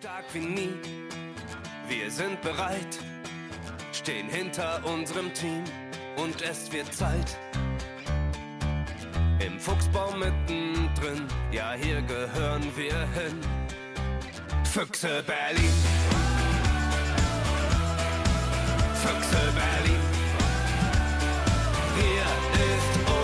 Stark wie nie, wir sind bereit, stehen hinter unserem Team und es wird Zeit. Im Fuchsbau mittendrin, ja hier gehören wir hin. Füchse Berlin. Füchse Berlin. Hier ist unser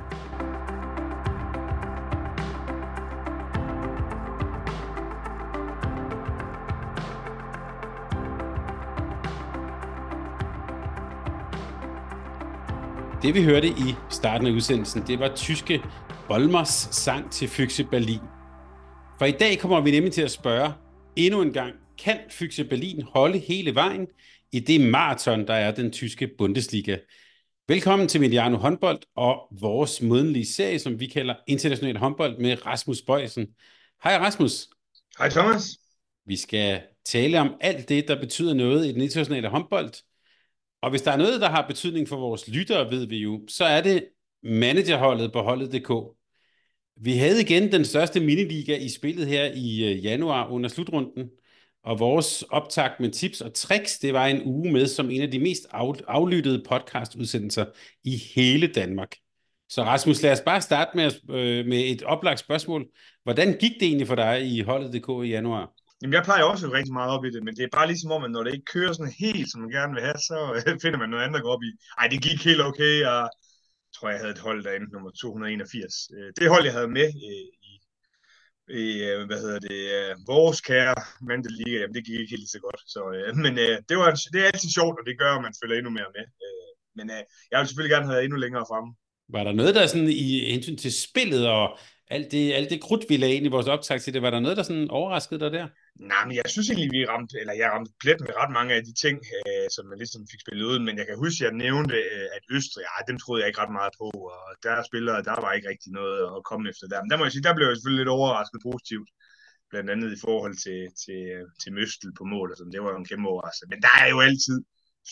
Det vi hørte i starten af udsendelsen, det var tyske Olmers sang til Fyxe Berlin. For i dag kommer vi nemlig til at spørge endnu en gang, kan Fyxe Berlin holde hele vejen i det maraton, der er den tyske Bundesliga? Velkommen til Mediano håndbold og vores modenlige serie, som vi kalder International håndbold med Rasmus Bøjsen. Hej Rasmus. Hej Thomas. Vi skal tale om alt det, der betyder noget i den internationale håndbold. Og hvis der er noget, der har betydning for vores lyttere, ved vi jo, så er det managerholdet på holdet.dk. Vi havde igen den største miniliga i spillet her i øh, januar under slutrunden, og vores optakt med tips og tricks, det var en uge med som en af de mest aflyttede podcastudsendelser i hele Danmark. Så Rasmus, lad os bare starte med, øh, med et oplagt spørgsmål. Hvordan gik det egentlig for dig i holdet.dk i januar? Jamen, jeg plejer også rigtig meget op i det, men det er bare ligesom om, at når det ikke kører sådan helt, som man gerne vil have, så øh, finder man noget andet at gå op i. Ej, det gik helt okay, og jeg tror, jeg havde et hold derinde, nummer 281. Øh, det hold, jeg havde med øh, i, i hvad hedder det, vores kære Mandeliga, jamen det gik ikke helt så godt. Så, men det, var, det er altid sjovt, og det gør, at man følger endnu mere med. Men jeg ville selvfølgelig gerne have været endnu længere fremme. Var der noget, der sådan i hensyn til spillet og alt det, alt det krudt, vi lagde ind i vores optag til det, var der noget, der sådan overraskede dig der? Nej, men jeg synes egentlig, vi ramte, eller jeg ramte plet med ret mange af de ting, øh, som man ligesom fik spillet ud, men jeg kan huske, at jeg nævnte, øh, at Østrig, ej, dem troede jeg ikke ret meget på, og der spillere, der var ikke rigtig noget at komme efter der. Men der må jeg sige, der blev jeg selvfølgelig lidt overrasket positivt, blandt andet i forhold til, til, øh, til Møstel på mål, og sådan. det var jo en kæmpe overraskelse. Men der er jo altid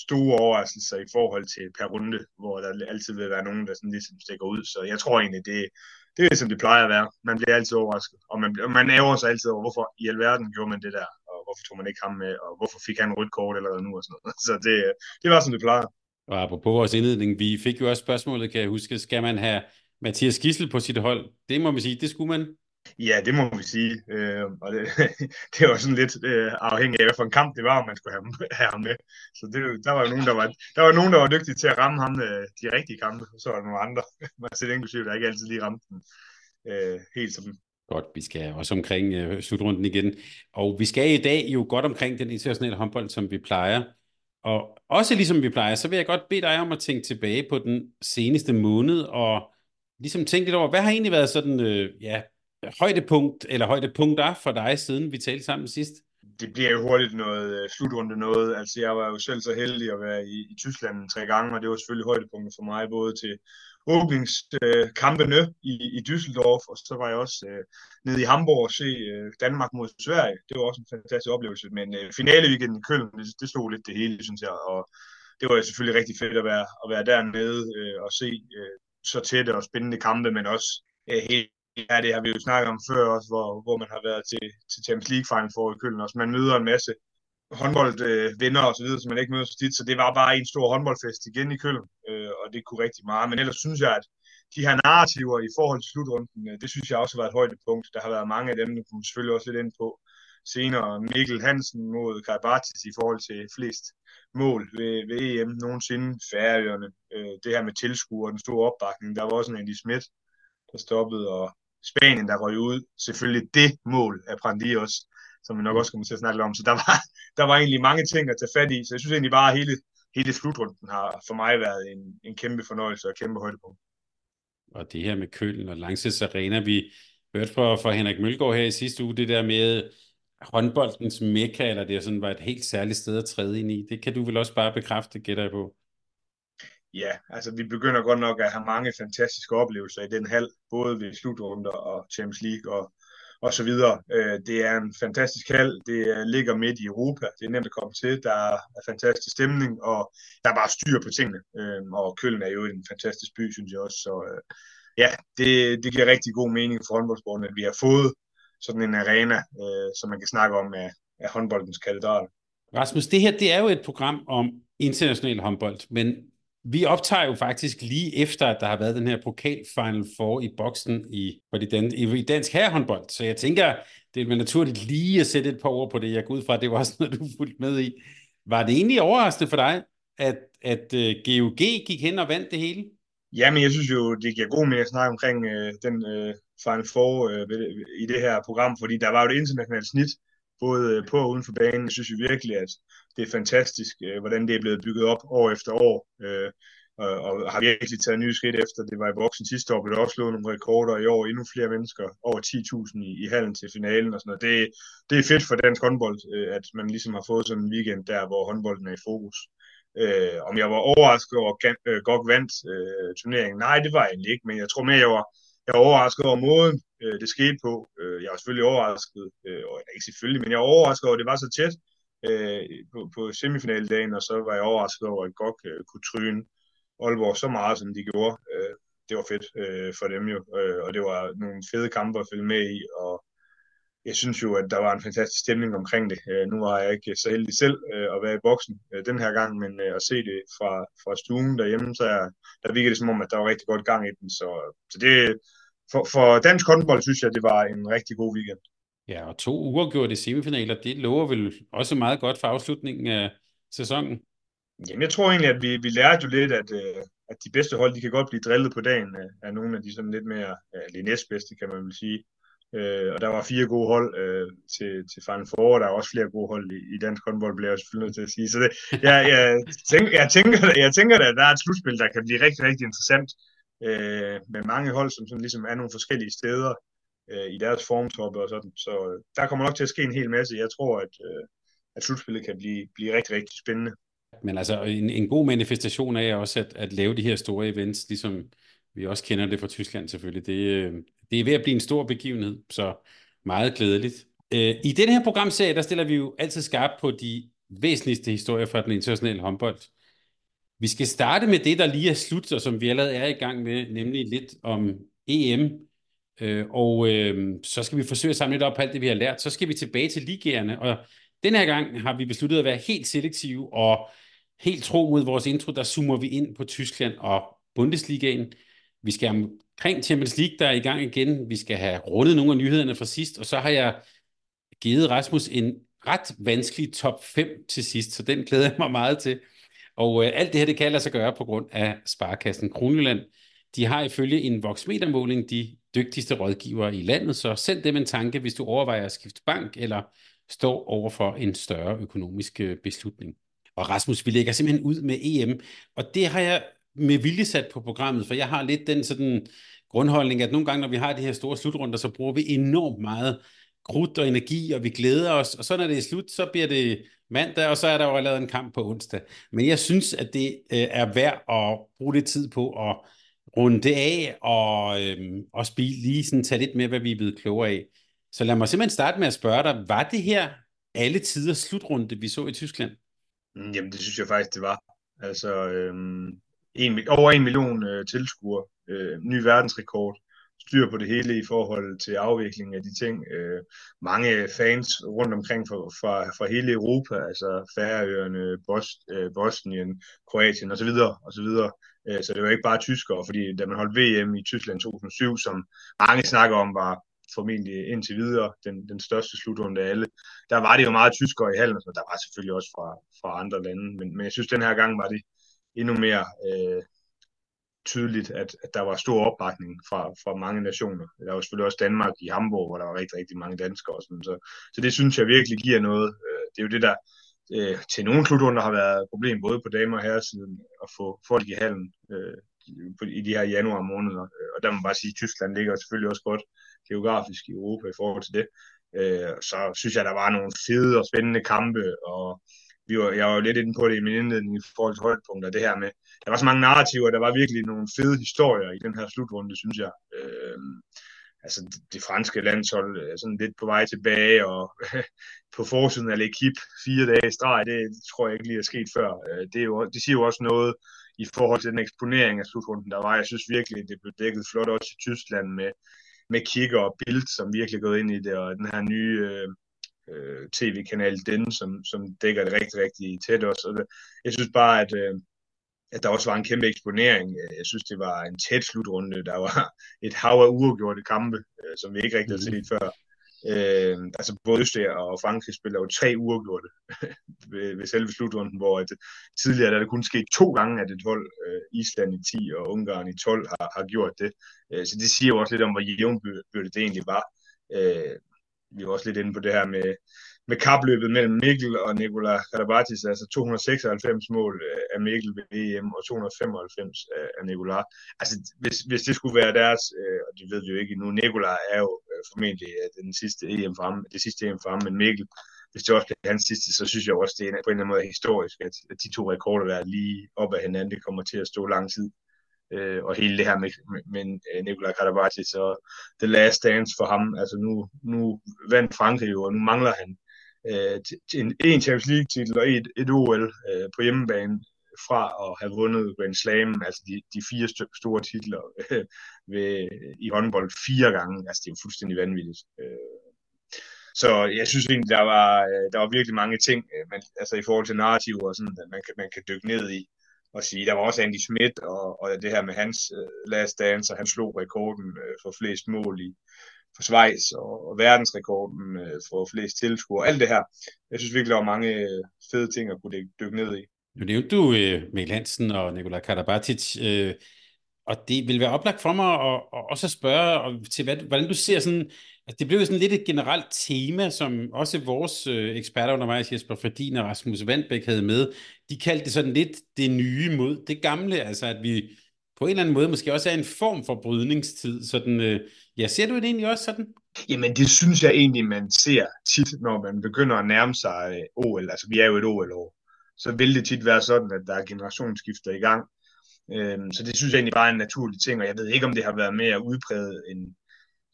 store overraskelser i forhold til per runde, hvor der altid vil være nogen, der sådan ligesom stikker ud, så jeg tror egentlig, det, det er som det plejer at være. Man bliver altid overrasket, og man, og man ærger sig altid over, hvorfor i alverden gjorde man det der, og hvorfor tog man ikke ham med, og hvorfor fik han rødt kort eller nu og sådan noget. Så det, øh, det var som det plejer. Og apropos vores indledning, vi fik jo også spørgsmålet, kan jeg huske, skal man have Mathias Gissel på sit hold? Det må man sige, det skulle man. Ja, det må vi sige. Øh, og det, det var sådan lidt øh, afhængigt af, hvad for en kamp det var, om man skulle have, have ham med. Så det, der var nogen, der var, der var nogen, der var dygtige til at ramme ham øh, de rigtige kampe, og så var der nogle andre, man selv inklusive, der ikke altid lige ramte den øh, helt som Godt, vi skal også omkring øh, slutrunden igen. Og vi skal i dag jo godt omkring den internationale håndbold, som vi plejer. Og også ligesom vi plejer, så vil jeg godt bede dig om at tænke tilbage på den seneste måned, og ligesom tænke lidt over, hvad har egentlig været sådan, øh, ja, højdepunkt, eller højdepunkter for dig, siden vi talte sammen sidst? Det bliver jo hurtigt noget øh, slutrunde noget. Altså, jeg var jo selv så heldig at være i, i Tyskland tre gange, og det var selvfølgelig højdepunkter for mig, både til åbningskampene øh, i, i Düsseldorf, og så var jeg også øh, nede i Hamburg og se øh, Danmark mod Sverige. Det var også en fantastisk oplevelse, men øh, uh, finaleweekenden i Køln, det, det slog lidt det hele, synes jeg, og det var selvfølgelig rigtig fedt at være, at være dernede øh, og se øh, så tætte og spændende kampe, men også øh, helt Ja, det har vi jo snakket om før også, hvor, hvor man har været til, til Champions League final for i Køln også. Man møder en masse håndboldvinder øh, og så videre, som man ikke møder så tit, så det var bare en stor håndboldfest igen i Køln, øh, og det kunne rigtig meget. Men ellers synes jeg, at de her narrativer i forhold til slutrunden, øh, det synes jeg også har været et højdepunkt. Der har været mange af dem, der kunne selvfølgelig også lidt ind på senere. Mikkel Hansen mod Karabatis i forhold til flest mål ved, ved EM nogensinde. Færøerne, øh, det her med tilskuer, den store opbakning. Der var også en Andy Schmidt, der stoppede, og Spanien, der røg ud. Selvfølgelig det mål af også, som vi nok også kommer til at snakke om. Så der var, der var egentlig mange ting at tage fat i. Så jeg synes egentlig bare, at hele hele slutrunden har for mig været en, en kæmpe fornøjelse og kæmpe højdepunkt. Og det her med Køln og Langsets Arena, vi hørte fra, fra Henrik Mølgaard her i sidste uge, det der med håndboldens mekka, eller det sådan var et helt særligt sted at træde ind i. Det kan du vel også bare bekræfte, gætter jeg på. Ja, altså vi begynder godt nok at have mange fantastiske oplevelser i den hal, både ved slutrunder og Champions League og, og så videre. Øh, det er en fantastisk hal, det øh, ligger midt i Europa, det er nemt at komme til, der er fantastisk stemning, og der er bare styr på tingene. Øh, og Køln er jo en fantastisk by, synes jeg også, så øh, ja, det, det giver rigtig god mening for håndboldsporten, at vi har fået sådan en arena, øh, som man kan snakke om af, af håndboldens katedral. Rasmus, det her det er jo et program om international håndbold, men vi optager jo faktisk lige efter, at der har været den her pokal Final Four i boksen i, for de dan, i, i dansk herrehåndbold. Så jeg tænker, det er naturligt lige at sætte et par ord på det. Jeg går ud fra, at det var også noget, du fulgte med i. Var det egentlig overraskende for dig, at, at øh, uh, GOG gik hen og vandt det hele? Ja, men jeg synes jo, det giver god mening at snakke omkring øh, den øh, Final Four øh, i det her program, fordi der var jo et internationalt snit, både øh, på og uden for banen. Jeg synes jo virkelig, at det er fantastisk, øh, hvordan det er blevet bygget op år efter år, øh, og, og har virkelig taget nye skridt efter. Det var i boksen sidste år, blev der også slået nogle rekorder i år, endnu flere mennesker, over 10.000 i, i hallen til finalen og sådan noget. Det, det er fedt for dansk håndbold, øh, at man ligesom har fået sådan en weekend der, hvor håndbolden er i fokus. Øh, om jeg var overrasket over, at øh, GOG vandt øh, turneringen? Nej, det var jeg egentlig ikke, men jeg tror mere, jeg var, jeg var overrasket over måden, øh, det skete på. Øh, jeg var selvfølgelig overrasket, øh, ikke selvfølgelig, men jeg var overrasket over, at det var så tæt øh, på, på semifinaldagen, og så var jeg overrasket over, at GOG øh, kunne tryne Aalborg så meget, som de gjorde. Øh, det var fedt øh, for dem jo, øh, og det var nogle fede kampe at følge med i, og jeg synes jo, at der var en fantastisk stemning omkring det. Øh, nu var jeg ikke så heldig selv øh, at være i boksen øh, den her gang, men øh, at se det fra, fra stuen derhjemme, så er, der virkede det som om, at der var rigtig godt gang i den. Så, så det, for, for dansk håndbold synes jeg, det var en rigtig god weekend. Ja, og to uger semifinaler, det lover vel også meget godt for afslutningen af sæsonen. Jamen, jeg tror egentlig, at vi, vi lærte jo lidt, at, øh, at de bedste hold, de kan godt blive drillet på dagen øh, af nogle af de sådan lidt mere, eller næstbedste, kan man vel sige. Øh, og der var fire gode hold øh, til, til Final Four, og der er også flere gode hold i, i dansk håndbold, bliver jeg selvfølgelig nødt til at sige. Så det, jeg, jeg, tænker, jeg, tænker, jeg tænker, at der er et slutspil, der kan blive rigtig, rigtig interessant øh, med mange hold, som sådan ligesom er nogle forskellige steder øh, i deres formtoppe og sådan. Så øh, der kommer nok til at ske en hel masse. Jeg tror, at, øh, at slutspillet kan blive, blive rigtig, rigtig spændende. Men altså en, en god manifestation af også at, at lave de her store events, ligesom vi også kender det fra Tyskland selvfølgelig. Det, øh, det er ved at blive en stor begivenhed, så meget glædeligt. Øh, I denne her programserie, der stiller vi jo altid skarpt på de væsentligste historier fra den internationale håndbold. Vi skal starte med det, der lige er slut, og som vi allerede er i gang med, nemlig lidt om EM. Øh, og øh, så skal vi forsøge at samle lidt op på alt det, vi har lært. Så skal vi tilbage til ligerne, og den her gang har vi besluttet at være helt selektive og helt tro mod vores intro, der zoomer vi ind på Tyskland og Bundesligaen. Vi skal omkring Champions League, der er i gang igen. Vi skal have rundet nogle af nyhederne fra sidst, og så har jeg givet Rasmus en ret vanskelig top 5 til sidst, så den glæder jeg mig meget til. Og øh, alt det her, det kan lade sig gøre på grund af Sparkassen Kronjylland. De har ifølge en voksmetermåling de dygtigste rådgivere i landet, så send dem en tanke, hvis du overvejer at skifte bank eller står over for en større økonomisk øh, beslutning. Og Rasmus, vi lægger simpelthen ud med EM, og det har jeg med vilje sat på programmet, for jeg har lidt den sådan grundholdning, at nogle gange, når vi har de her store slutrunder, så bruger vi enormt meget krudt og energi, og vi glæder os, og så når det er slut, så bliver det mandag, og så er der jo allerede en kamp på onsdag. Men jeg synes, at det øh, er værd at bruge lidt tid på at runde det af, og, øh, og spille, lige sådan tage lidt med, hvad vi er blevet klogere af. Så lad mig simpelthen starte med at spørge dig, var det her alle tider slutrunde, vi så i Tyskland? Mm, jamen, det synes jeg faktisk, det var. Altså, øhm, en, over en million øh, tilskuere, øh, ny verdensrekord, styr på det hele i forhold til afviklingen af de ting. Øh, mange fans rundt omkring fra, fra, fra hele Europa, altså Færøerne, Bost, øh, Bosnien, Kroatien osv. osv. Øh, så det var ikke bare tyskere, fordi da man holdt VM i Tyskland 2007, som mange snakker om, var formentlig indtil videre den, den største slutrunde af alle. Der var det jo meget tyskere i hallen, og der var selvfølgelig også fra, fra andre lande, men, men jeg synes, den her gang var det endnu mere øh, tydeligt, at, at der var stor opbakning fra, fra mange nationer. Der var selvfølgelig også Danmark i Hamburg, hvor der var rigtig, rigtig mange danskere. Og sådan, så, så det synes jeg virkelig giver noget. Øh, det er jo det, der øh, til nogle klubrunder har været et problem både på damer og herresiden at få folk i halen øh, i de her januar måneder. Øh, og der må man bare sige, at Tyskland ligger selvfølgelig også godt geografisk i Europa i forhold til det. Øh, så synes jeg, der var nogle fede og spændende kampe, og vi var, jeg var jo lidt inde på det i min indledning i forhold til højdepunkter, det her med, der var så mange narrativer, der var virkelig nogle fede historier i den her slutrunde, synes jeg. Øh, altså det franske landshold er sådan lidt på vej tilbage, og på forsiden af L'Equipe fire dage i streg, det tror jeg ikke lige er sket før. Øh, det, er jo, det siger jo også noget i forhold til den eksponering af slutrunden, der var. Jeg synes virkelig, det blev dækket flot også i Tyskland med, med Kigger og Bild, som virkelig er gået ind i det, og den her nye øh, øh tv-kanal, den, som, som dækker det rigtig, rigtig tæt også. Og det, jeg synes bare, at, øh, at der også var en kæmpe eksponering. Jeg synes, det var en tæt slutrunde. Der var et hav af uafgjorte kampe, øh, som vi ikke rigtig har set før. Øh, altså både Østrig og Frankrig spiller jo tre uafgjorte ved, ved selve slutrunden, hvor at tidligere der er det kun sket to gange, at et hold, øh, Island i 10 og Ungarn i 12, har, har gjort det. Øh, så det siger jo også lidt om, hvor jævnbyrdet det egentlig var. Øh, vi er også lidt inde på det her med, med kapløbet mellem Mikkel og Nikola Karabatis, altså 296 mål øh, af Mikkel ved EM og 295 øh, af Nikola. Altså hvis, hvis det skulle være deres, øh, og det ved vi jo ikke nu, Nikola er jo formentlig den sidste EM fremme, det sidste EM fremme, men Mikkel, hvis det også bliver hans sidste, så synes jeg også, det er på en eller anden måde historisk, at, de to rekorder, der er lige op ad hinanden, det kommer til at stå lang tid øh, og hele det her med, med, med Nikola Karabatis og The Last Dance for ham. Altså nu, nu vandt Frankrig jo, og nu mangler han øh, en, en Champions League-titel og et, et OL øh, på hjemmebane fra at have vundet Grand Slam, altså de, de fire store titler øh, ved, i håndbold fire gange. Altså det er jo fuldstændig vanvittigt. Øh, så jeg synes egentlig, der var, øh, der var virkelig mange ting, øh, man, altså i forhold til narrativer og sådan, at man kan, man kan dykke ned i og sige. Der var også Andy Schmidt og, og det her med hans uh, last dance, og han slog rekorden uh, for flest mål i, for Schweiz og, og verdensrekorden øh, for flest tilskuere, alt det her. Jeg synes virkelig, der var mange øh, fede ting at kunne dykke ned i. Nu nævnte du øh, Mikkel Hansen og Nikola Karabatic, øh, og det vil være oplagt for mig at, at også spørge og til, hvad, hvordan du ser sådan, altså det blev jo sådan lidt et generelt tema, som også vores øh, eksperter undervejs, Jesper Fredin og Rasmus Vandbæk havde med, de kaldte det sådan lidt det nye mod det gamle, altså at vi på en eller anden måde måske også er en form for brydningstid. Sådan, øh, ja, ser du det egentlig også sådan? Jamen, det synes jeg egentlig, man ser tit, når man begynder at nærme sig øh, OL. Altså, vi er jo et OL-år. Så vil det tit være sådan, at der er generationsskifter i gang. Øhm, så det synes jeg egentlig bare er en naturlig ting, og jeg ved ikke, om det har været mere udpræget end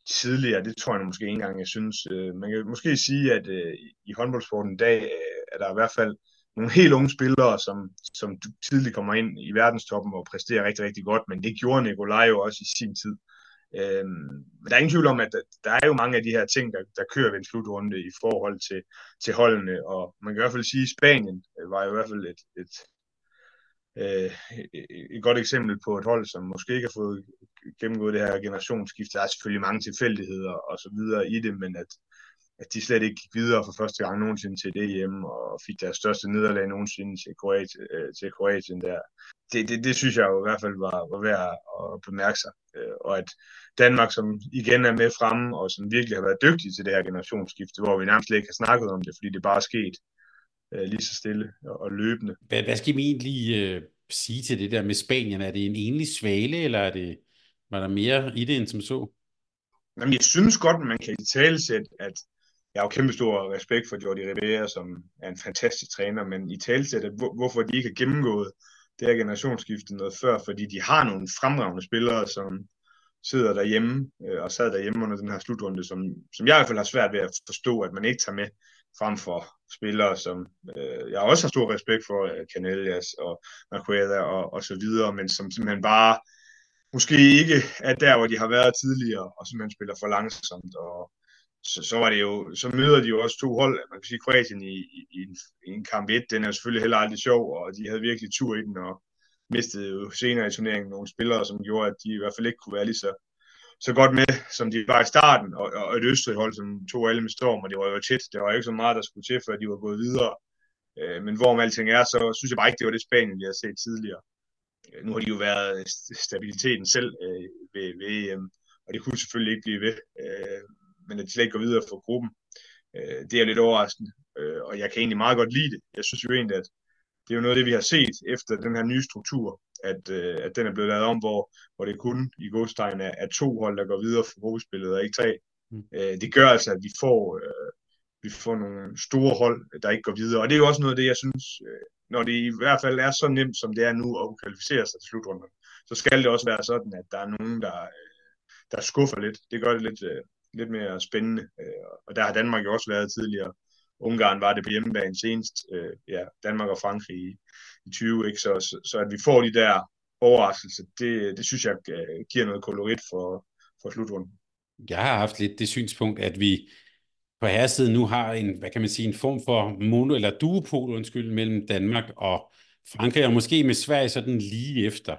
tidligere. Det tror jeg måske ikke engang, jeg synes. Øh, man kan måske sige, at øh, i håndboldsporten i dag øh, er der i hvert fald nogle helt unge spillere, som, som tidligt kommer ind i verdenstoppen og præsterer rigtig, rigtig godt, men det gjorde Nikolaj jo også i sin tid. Øhm, men der er ingen tvivl om, at der, der er jo mange af de her ting, der, der kører ved en slutrunde i forhold til, til holdene, og man kan i hvert fald sige, at Spanien øh, var i hvert fald et, et, øh, et godt eksempel på et hold, som måske ikke har fået gennemgået det her generationsskift. Der er selvfølgelig mange tilfældigheder og så videre i det, men at, at de slet ikke gik videre for første gang nogensinde til det hjemme, og fik deres største nederlag nogensinde til Kroatien, øh, til Kroatien der. Det, det, det synes jeg jo i hvert fald var, var værd at bemærke sig. Øh, og at Danmark, som igen er med fremme, og som virkelig har været dygtige til det her generationsskifte, hvor vi nærmest ikke har snakket om det, fordi det bare er sket øh, lige så stille og, løbende. Hvad, hvad skal vi egentlig øh, sige til det der med Spanien? Er det en enlig svale, eller er det, var der mere i det end som så? Jamen, jeg synes godt, at man kan i tale sætte, at jeg har jo kæmpe stor respekt for Jordi Rivera, som er en fantastisk træner, men i talsættet, hvor, hvorfor de ikke har gennemgået det her generationsskifte noget før, fordi de har nogle fremragende spillere, som sidder derhjemme øh, og sad derhjemme under den her slutrunde, som, som jeg i hvert fald har svært ved at forstå, at man ikke tager med frem for spillere, som øh, jeg også har stor respekt for, øh, Canellas og Marqueda og, og så videre, men som simpelthen bare måske ikke er der, hvor de har været tidligere, og simpelthen spiller for langsomt og, så, så, var det jo, så møder de jo også to hold. Man kan sige, Kroatien i, i, i, en, i en kamp 1, den er selvfølgelig heller aldrig sjov, og de havde virkelig tur i den, og mistede jo senere i turneringen nogle spillere, som gjorde, at de i hvert fald ikke kunne være lige så, så godt med, som de var i starten, og, og et Østrig-hold, som tog alle med storm, og det var jo tæt. Det var ikke så meget, der skulle til, før de var gået videre. Øh, men hvorom alting er, så synes jeg bare ikke, det var det Spanien, vi har set tidligere. Øh, nu har de jo været stabiliteten selv øh, ved, ved EM, og det kunne selvfølgelig ikke blive ved. Øh, men at de slet ikke går videre for gruppen. Øh, det er lidt overraskende, øh, og jeg kan egentlig meget godt lide det. Jeg synes jo egentlig, at det er jo noget af det, vi har set efter den her nye struktur, at, øh, at den er blevet lavet om, hvor, hvor det kun i godstegn er, er to hold, der går videre for hovedspillet, og ikke tre. Mm. Øh, det gør altså, at vi får, øh, vi får nogle store hold, der ikke går videre. Og det er jo også noget af det, jeg synes, øh, når det i hvert fald er så nemt, som det er nu, at kvalificere sig til slutrunden, så skal det også være sådan, at der er nogen, der, øh, der skuffer lidt. Det gør det lidt, øh, lidt mere spændende. Øh, og der har Danmark jo også været tidligere. Ungarn var det på hjemmebane senest. Øh, ja, Danmark og Frankrig i, i 20, ikke? Så, så, så at vi får de der overraskelser, det, det synes jeg øh, giver noget kolorit for, for slutrunden. Jeg har haft lidt det synspunkt, at vi på herresiden nu har en, hvad kan man sige, en form for mono, eller duopol, undskyld, mellem Danmark og Frankrig, og måske med Sverige sådan lige efter.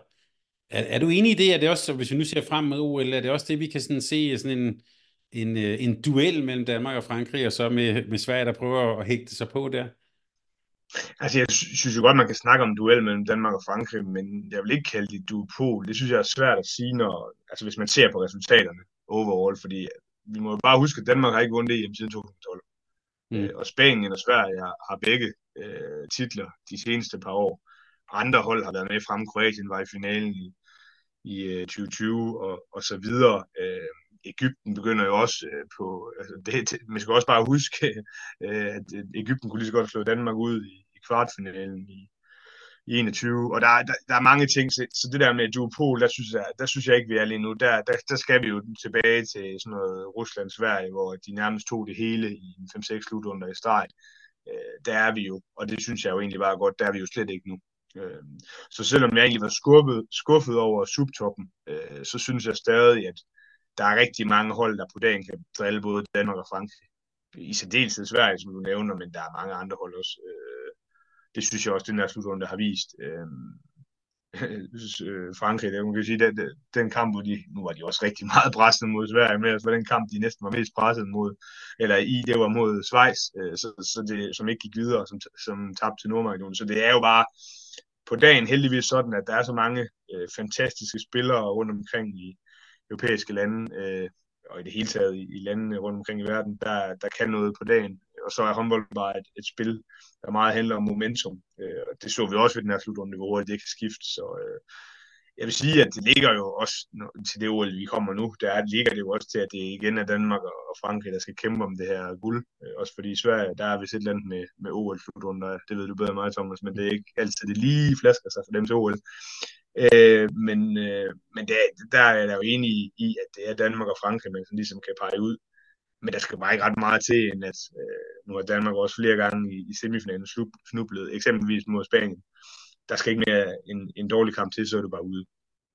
Er, er du enig i det? Er det også, hvis vi nu ser frem mod OL, er det også det, vi kan sådan se sådan en, en, øh, en duel mellem Danmark og Frankrig, og så med, med Sverige, der prøver at hægte sig på der? Altså, jeg synes jo godt, man kan snakke om duel mellem Danmark og Frankrig, men jeg vil ikke kalde det duopol. Det synes jeg er svært at sige, når, altså, hvis man ser på resultaterne overall, fordi vi må jo bare huske, at Danmark har ikke vundet EM siden 2012. Mm. Øh, og Spanien og Sverige har begge øh, titler de seneste par år. Andre hold har været med frem. Kroatien var i finalen i, i øh, 2020 og, og så videre. Øh, Ægypten begynder jo også øh, på... Altså det, det, man skal også bare huske, øh, at øh, Ægypten kunne lige så godt slå Danmark ud i, i kvartfinalen i, i 21, og der, der, der er mange ting, så, så det der med duopol, der synes, jeg, der synes jeg ikke, vi er lige nu. Der, der, der skal vi jo tilbage til sådan noget Rusland-Sverige, hvor de nærmest tog det hele i 5-6 slutrunder i streg. Øh, der er vi jo, og det synes jeg jo egentlig var godt, der er vi jo slet ikke nu. Øh, så selvom jeg egentlig var skuffet, skuffet over subtoppen, øh, så synes jeg stadig, at der er rigtig mange hold, der på dagen kan drille både Danmark og Frankrig. I særdeleshed Sverige, som du nævner, men der er mange andre hold også. Øh, det synes jeg også, den her slutrunde har vist. Øh, øh Frankrig, det, man kan sige, den, den kamp, hvor de, nu var de også rigtig meget presset mod Sverige, men altså, den kamp, de næsten var mest presset mod, eller i, det var mod Schweiz, øh, så, så det, som ikke gik videre, som, som tabte til Nordmakedonien. Så det er jo bare på dagen heldigvis sådan, at der er så mange øh, fantastiske spillere rundt omkring i europæiske lande, øh, og i det hele taget i, i landene rundt omkring i verden, der, der kan noget på dagen. Og så er håndbold bare et, et spil, der meget handler om momentum. Øh, og det så vi også ved den her slutrunde, hvor det kan skifte. Så øh, jeg vil sige, at det ligger jo også til det OL, vi kommer nu, der ligger det jo også til, at det igen er Danmark og Frankrig, der skal kæmpe om det her guld. Øh, også fordi i Sverige, der er vist et eller andet med, med OL-slutrunder, det ved du bedre end mig, Thomas, men det er ikke altid, det lige flasker sig for dem til OL. Øh, men øh, men det, der er jeg jo enig i, i, at det er Danmark og Frankrig, man ligesom kan pege ud. Men der skal bare ikke ret meget til, end at øh, nu har Danmark også flere gange i, i semifinalen snublet, eksempelvis mod Spanien. Der skal ikke mere en, en dårlig kamp til, så er du bare ude.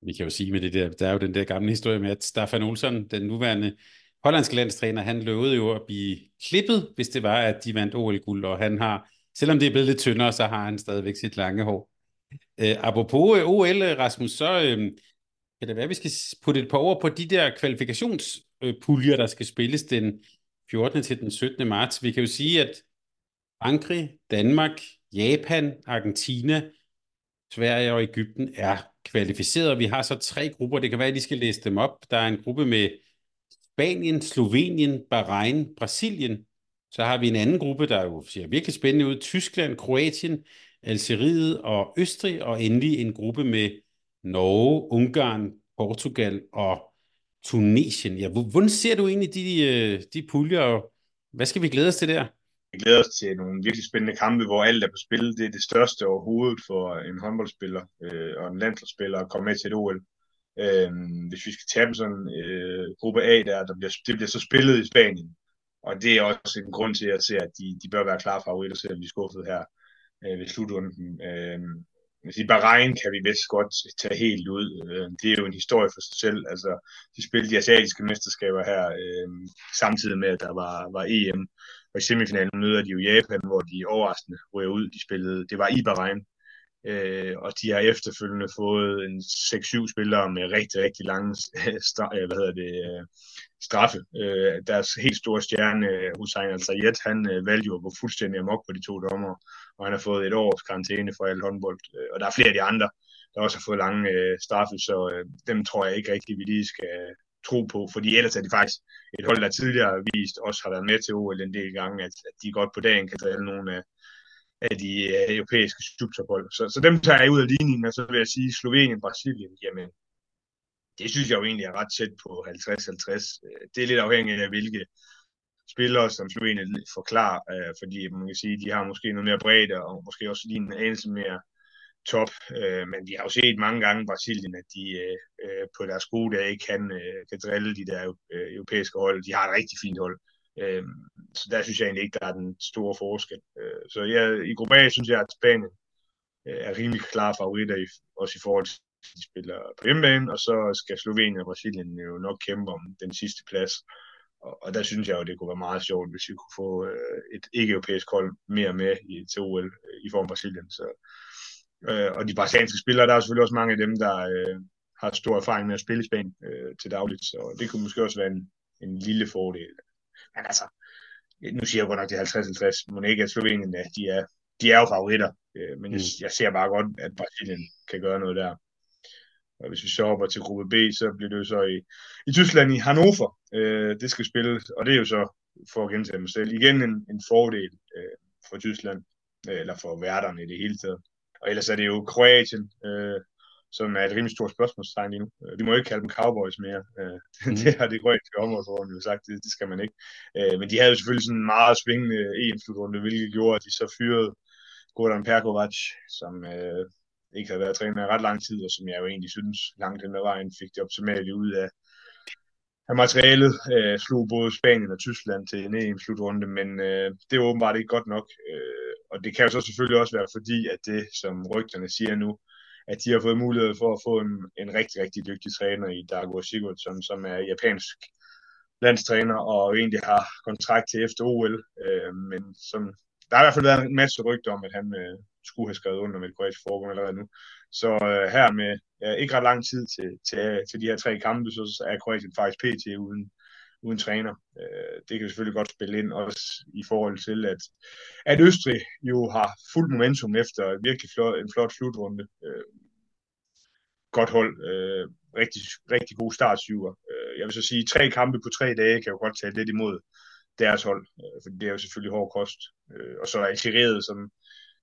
Vi kan jo sige med det der, der er jo den der gamle historie med, at Staffan Olsson, den nuværende hollandske landstræner, han lovede jo at blive klippet, hvis det var, at de vandt OL-guld, og han har, selvom det er blevet lidt tyndere, så har han stadigvæk sit lange hår. Øh, apropos øh, OL, øh, Rasmus, så øh, kan det være, at vi skal putte et par ord på de der kvalifikationspuljer, der skal spilles den 14. til den 17. marts. Vi kan jo sige, at Frankrig, Danmark, Japan, Argentina, Sverige og Ægypten er kvalificeret. Vi har så tre grupper. Det kan være, at de skal læse dem op. Der er en gruppe med Spanien, Slovenien, Bahrain, Brasilien. Så har vi en anden gruppe, der jo ser virkelig spændende ud. Tyskland, Kroatien, Algeriet og Østrig. Og endelig en gruppe med Norge, Ungarn, Portugal og Tunesien. Ja, hvordan ser du egentlig de, øh, de puljer, og hvad skal vi glæde os til der? Vi glæder os til nogle virkelig spændende kampe, hvor alt er på spil. Det er det største overhovedet for en håndboldspiller øh, og en landsholdsspiller at komme med til et OL. Øh, hvis vi skal tage sådan øh, gruppe A, der, der bliver, det bliver så spillet i Spanien. Og det er også en grund til at se, at de, de bør være klare favoritter, selvom de er skuffet her øh, ved slutrunden. Øh, i Bahrain kan vi vist godt tage helt ud. Øh, det er jo en historie for sig selv. Altså, de spillede de asiatiske mesterskaber her, øh, samtidig med, at der var, var EM. Og i semifinalen møder de jo Japan, hvor de overraskende ryger ud. De spillede, det var i Bahrain. Øh, og de har efterfølgende fået en 6-7 spillere med rigtig, rigtig lange øh, hvad hedder det, øh, straffe. Øh, deres helt store stjerne, øh, Hussein Al-Sayed, han øh, valgte jo at gå fuldstændig amok på de to dommer, og han har fået et års karantæne for alt håndbold. Øh, og der er flere af de andre, der også har fået lange øh, straffe, så øh, dem tror jeg ikke rigtig, vi lige skal, tro på, fordi ellers er de faktisk et hold, der tidligere har vist, også har været med til OL en del gange, at, at de godt på dagen kan drille nogle af, af de øh, europæiske subtophold. Så, så dem tager jeg ud af ligningen, og så vil jeg sige Slovenien, Brasilien, jamen, det synes jeg jo egentlig er ret tæt på 50-50. Øh, det er lidt afhængigt af, hvilke spillere, som Slovenien forklarer, uh, fordi man kan sige, de har måske noget mere bredde, og måske også lige en anelse mere top, øh, men vi har jo set mange gange i Brasilien, at de øh, på deres gode dage kan, øh, kan drille de der øh, europæiske hold. De har et rigtig fint hold. Øh, så der synes jeg egentlig ikke, der er den store forskel. Øh, så jeg, i gruppe A synes jeg, at Spanien øh, er rimelig klare favoritter, i, også i forhold til de spiller på hjemmebane, og så skal Slovenien og Brasilien jo nok kæmpe om den sidste plads. Og, og der synes jeg jo, det kunne være meget sjovt, hvis vi kunne få øh, et ikke-europæisk hold mere med i, til OL øh, i form af Brasilien. Så, Øh, og de brasilianske spillere, der er selvfølgelig også mange af dem, der øh, har stor erfaring med at spille i Spanien øh, til dagligt, så det kunne måske også være en, en lille fordel. Men altså, nu siger jeg godt nok, det er 50-50, men ikke at Slovenien, de er, de er jo favoritter, øh, men mm. jeg, jeg ser bare godt, at Brasilien kan gøre noget der. Og hvis vi så hopper til gruppe B, så bliver det jo så i, i Tyskland i Hannover, øh, det skal spilles, og det er jo så, for at gentage mig selv, igen en, en fordel øh, for Tyskland, øh, eller for værterne i det hele taget. Og ellers er det jo Kroatien, øh, som er et rimelig stort spørgsmålstegn lige nu. Øh, vi må ikke kalde dem Cowboys mere. Øh, mm. det har det kroatiske områdsforum jo sagt, det, det skal man ikke. Øh, men de havde jo selvfølgelig sådan en meget svingende EM-slutrunde, hvilket gjorde, at de så fyrede Gordon Perkovac, som øh, ikke havde været træner i ret lang tid, og som jeg jo egentlig synes langt hen ad vejen fik det optimale ud af, af materialet. Øh, slog både Spanien og Tyskland til en EM-slutrunde, men øh, det er åbenbart ikke godt nok. Øh, og det kan jo så selvfølgelig også være fordi, at det, som rygterne siger nu, at de har fået mulighed for at få en, en rigtig, rigtig dygtig træner i Dago Sigurdsson, som er japansk landstræner og egentlig har kontrakt til efter OL. Øh, men som, der har i hvert fald været en masse rygter om, at han øh, skulle have skrevet under med et kroatisk forbund allerede nu. Så øh, her med ja, ikke ret lang tid til, til, til de her tre kampe, så er Kroatien faktisk pt. uden, uden træner. Øh, det kan selvfølgelig godt spille ind også i forhold til, at, at Østrig jo har fuld momentum efter virkelig flot, en flot slutrunde. Øh, godt hold. Øh, rigtig, rigtig god startsyver. Øh, jeg vil så sige, tre kampe på tre dage kan jo godt tage lidt imod deres hold, øh, for det er jo selvfølgelig hård kost. Øh, og så er Algeriet, som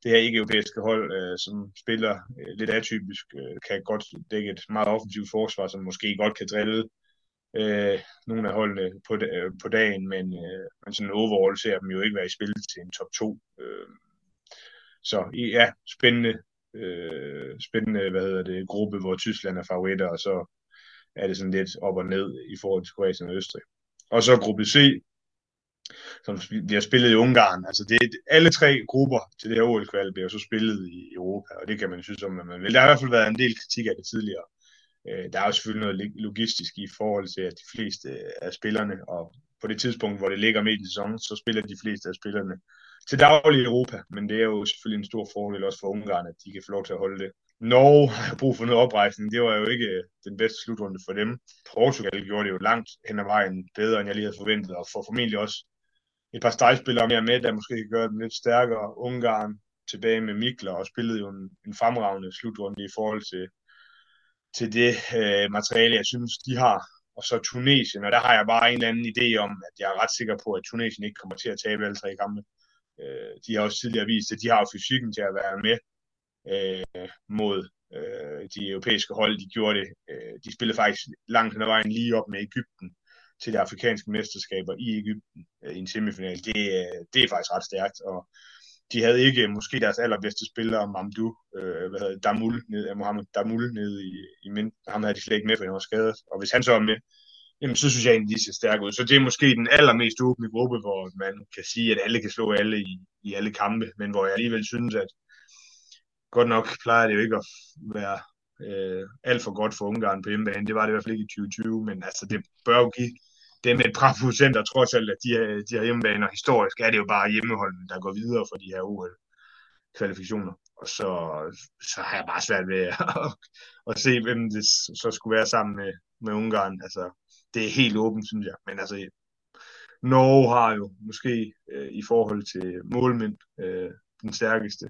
det her ikke-europæiske hold, øh, som spiller øh, lidt atypisk, øh, kan godt dække et meget offensivt forsvar, som måske godt kan drille øh, nogle af holdene på, øh, på dagen, men, øh, men sådan overall ser dem jo ikke være i spil til en top 2. Øh, så ja, spændende, øh, spændende hvad hedder det, gruppe, hvor Tyskland er favoritter, og så er det sådan lidt op og ned i forhold til Kroatien og Østrig. Og så gruppe C, som bliver spillet i Ungarn. Altså det, er, alle tre grupper til det her OL-kval bliver så spillet i Europa, og det kan man synes om, man vil. Der har i hvert fald været en del kritik af det tidligere. Øh, der er jo selvfølgelig noget logistisk i forhold til, at de fleste af spillerne, og på det tidspunkt, hvor det ligger midt i sæsonen, så spiller de fleste af spillerne til daglig i Europa, men det er jo selvfølgelig en stor fordel også for Ungarn, at de kan få lov til at holde det. Norge har brug for noget oprejsning, det var jo ikke øh, den bedste slutrunde for dem. Portugal gjorde det jo langt hen ad vejen bedre, end jeg lige havde forventet, og får formentlig også et par stregspillere mere med, der måske kan gøre dem lidt stærkere. Ungarn tilbage med Mikler og spillede jo en, en fremragende slutrunde i forhold til, til det øh, materiale, jeg synes, de har. Og så Tunesien, og der har jeg bare en eller anden idé om, at jeg er ret sikker på, at Tunesien ikke kommer til at tabe alle tre kampe. Øh, de har også tidligere vist, at de har fysikken til at være med øh, mod øh, de europæiske hold. De gjorde det. Øh, de spillede faktisk langt hen ad vejen lige op med Ægypten til de afrikanske mesterskaber i Ægypten øh, i en semifinal. Det, øh, det er faktisk ret stærkt, og de havde ikke måske deres allerbedste spiller, Mamdu, øh, hvad hedder Damul, ned, øh, Mohamed Damul nede i, i mind. Ham havde de slet ikke med, for han var skadet. Og hvis han så er med, jamen så synes jeg egentlig, de ser stærke ud. Så det er måske den allermest åbne gruppe, hvor man kan sige, at alle kan slå alle i, i alle kampe, men hvor jeg alligevel synes, at godt nok plejer det jo ikke at være øh, alt for godt for Ungarn på hjemmebane. Det var det i hvert fald ikke i 2020, men altså det bør jo give det med et par procenter, trods alt, at de, her, de her hjemmebaner historisk, er det jo bare hjemmeholdene, der går videre for de her OL-kvalifikationer. Og så, så har jeg bare svært ved at, at se, hvem det så skulle være sammen med, med Ungarn. Altså, det er helt åbent, synes jeg. Men altså, Norge har jo måske øh, i forhold til målmænd øh, den stærkeste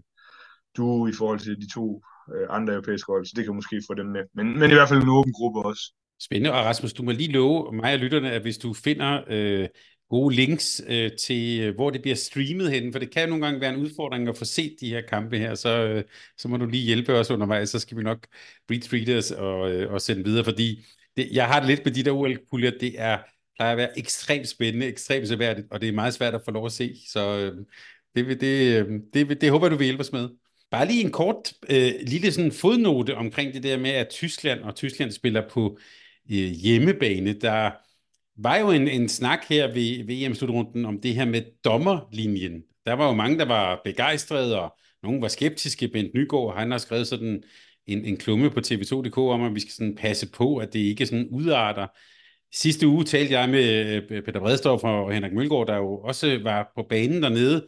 du i forhold til de to øh, andre europæiske hold, så det kan måske få dem med. Men, men i hvert fald en åben gruppe også. Spændende. Og Rasmus, du må lige love mig og lytterne, at hvis du finder øh, gode links øh, til, øh, hvor det bliver streamet hen, for det kan jo nogle gange være en udfordring at få set de her kampe her, så, øh, så må du lige hjælpe os undervejs, så skal vi nok retweet os og, øh, og sende videre, fordi det, jeg har det lidt med de der OL-puljer, det er plejer at være ekstremt spændende, ekstremt seværdigt, og det er meget svært at få lov at se, så øh, det, det, øh, det, det, det håber jeg, du vil hjælpe os med. Bare lige en kort øh, lille sådan fodnote omkring det der med, at Tyskland og Tyskland spiller på øh, hjemmebane. Der var jo en, en snak her ved, ved EM-slutrunden om det her med dommerlinjen. Der var jo mange, der var begejstrede, og nogle var skeptiske. Bent Nygaard, han har skrevet sådan en, en klumme på tv2.dk om, at vi skal sådan passe på, at det ikke sådan udarter. Sidste uge talte jeg med øh, Peter Bredstorff og Henrik Mølgaard, der jo også var på banen dernede,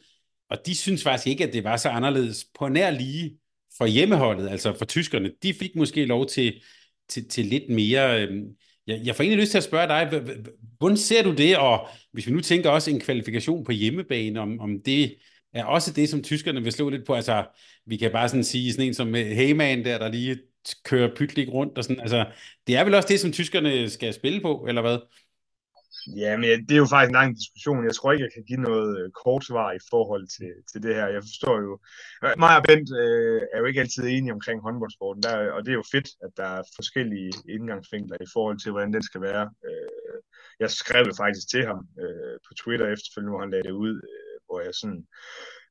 og de synes faktisk ikke, at det var så anderledes på nær lige for hjemmeholdet, altså for tyskerne. De fik måske lov til, til, til lidt mere... Øh, jeg, jeg får egentlig lyst til at spørge dig, hvordan ser du det, og hvis vi nu tænker også en kvalifikation på hjemmebane, om, om det er også det, som tyskerne vil slå lidt på, altså vi kan bare sådan sige sådan en som øh, Heyman der, der lige kører pytlik rundt, og sådan, altså det er vel også det, som tyskerne skal spille på, eller hvad? Ja, men det er jo faktisk en lang diskussion. Jeg tror ikke, jeg kan give noget øh, kort svar i forhold til, til det her. Jeg forstår jo... Mig og Bent øh, er jo ikke altid enige omkring håndboldsporten, der, og det er jo fedt, at der er forskellige indgangsvinkler i forhold til, hvordan den skal være. Øh, jeg skrev det faktisk til ham øh, på Twitter efterfølgende, hvor han lagde det ud, øh, hvor jeg sådan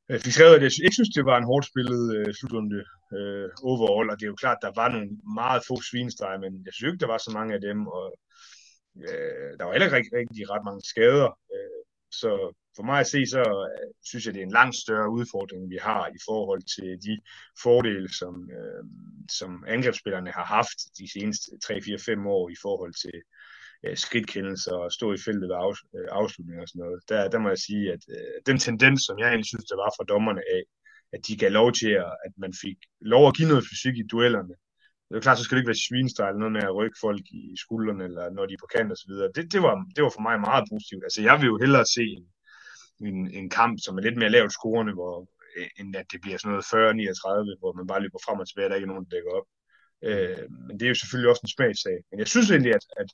øh, Jeg fik skrevet, at jeg ikke synes, det var en hårdt spillet øh, slutrunde øh, overall, og det er jo klart, der var nogle meget få svinestreger, men jeg synes ikke, der var så mange af dem, og Øh, der var heller ikke rigtig ret mange skader. Øh, så for mig at se, så øh, synes jeg, det er en langt større udfordring, vi har i forhold til de fordele, som, øh, som angrebsspillerne har haft de seneste 3-4-5 år i forhold til øh, skridtkendelser og stå i feltet ved af, øh, afslutninger og sådan noget. Der, der må jeg sige, at øh, den tendens, som jeg egentlig synes, der var fra dommerne af, at de gav lov til, at man fik lov at give noget fysik i duellerne, det er klart, så skal det ikke være svinestyle, noget med at rykke folk i skuldrene, eller når de er på kant og så videre. Det, det, var, det var for mig meget positivt. Altså, jeg vil jo hellere se en, en, en kamp, som er lidt mere lavt scorende, hvor, øh, end at det bliver sådan noget 40-39, hvor man bare løber frem og tilbage, og der ikke er nogen, der dækker op. Øh, men det er jo selvfølgelig også en smagssag. Men jeg synes egentlig, at, at,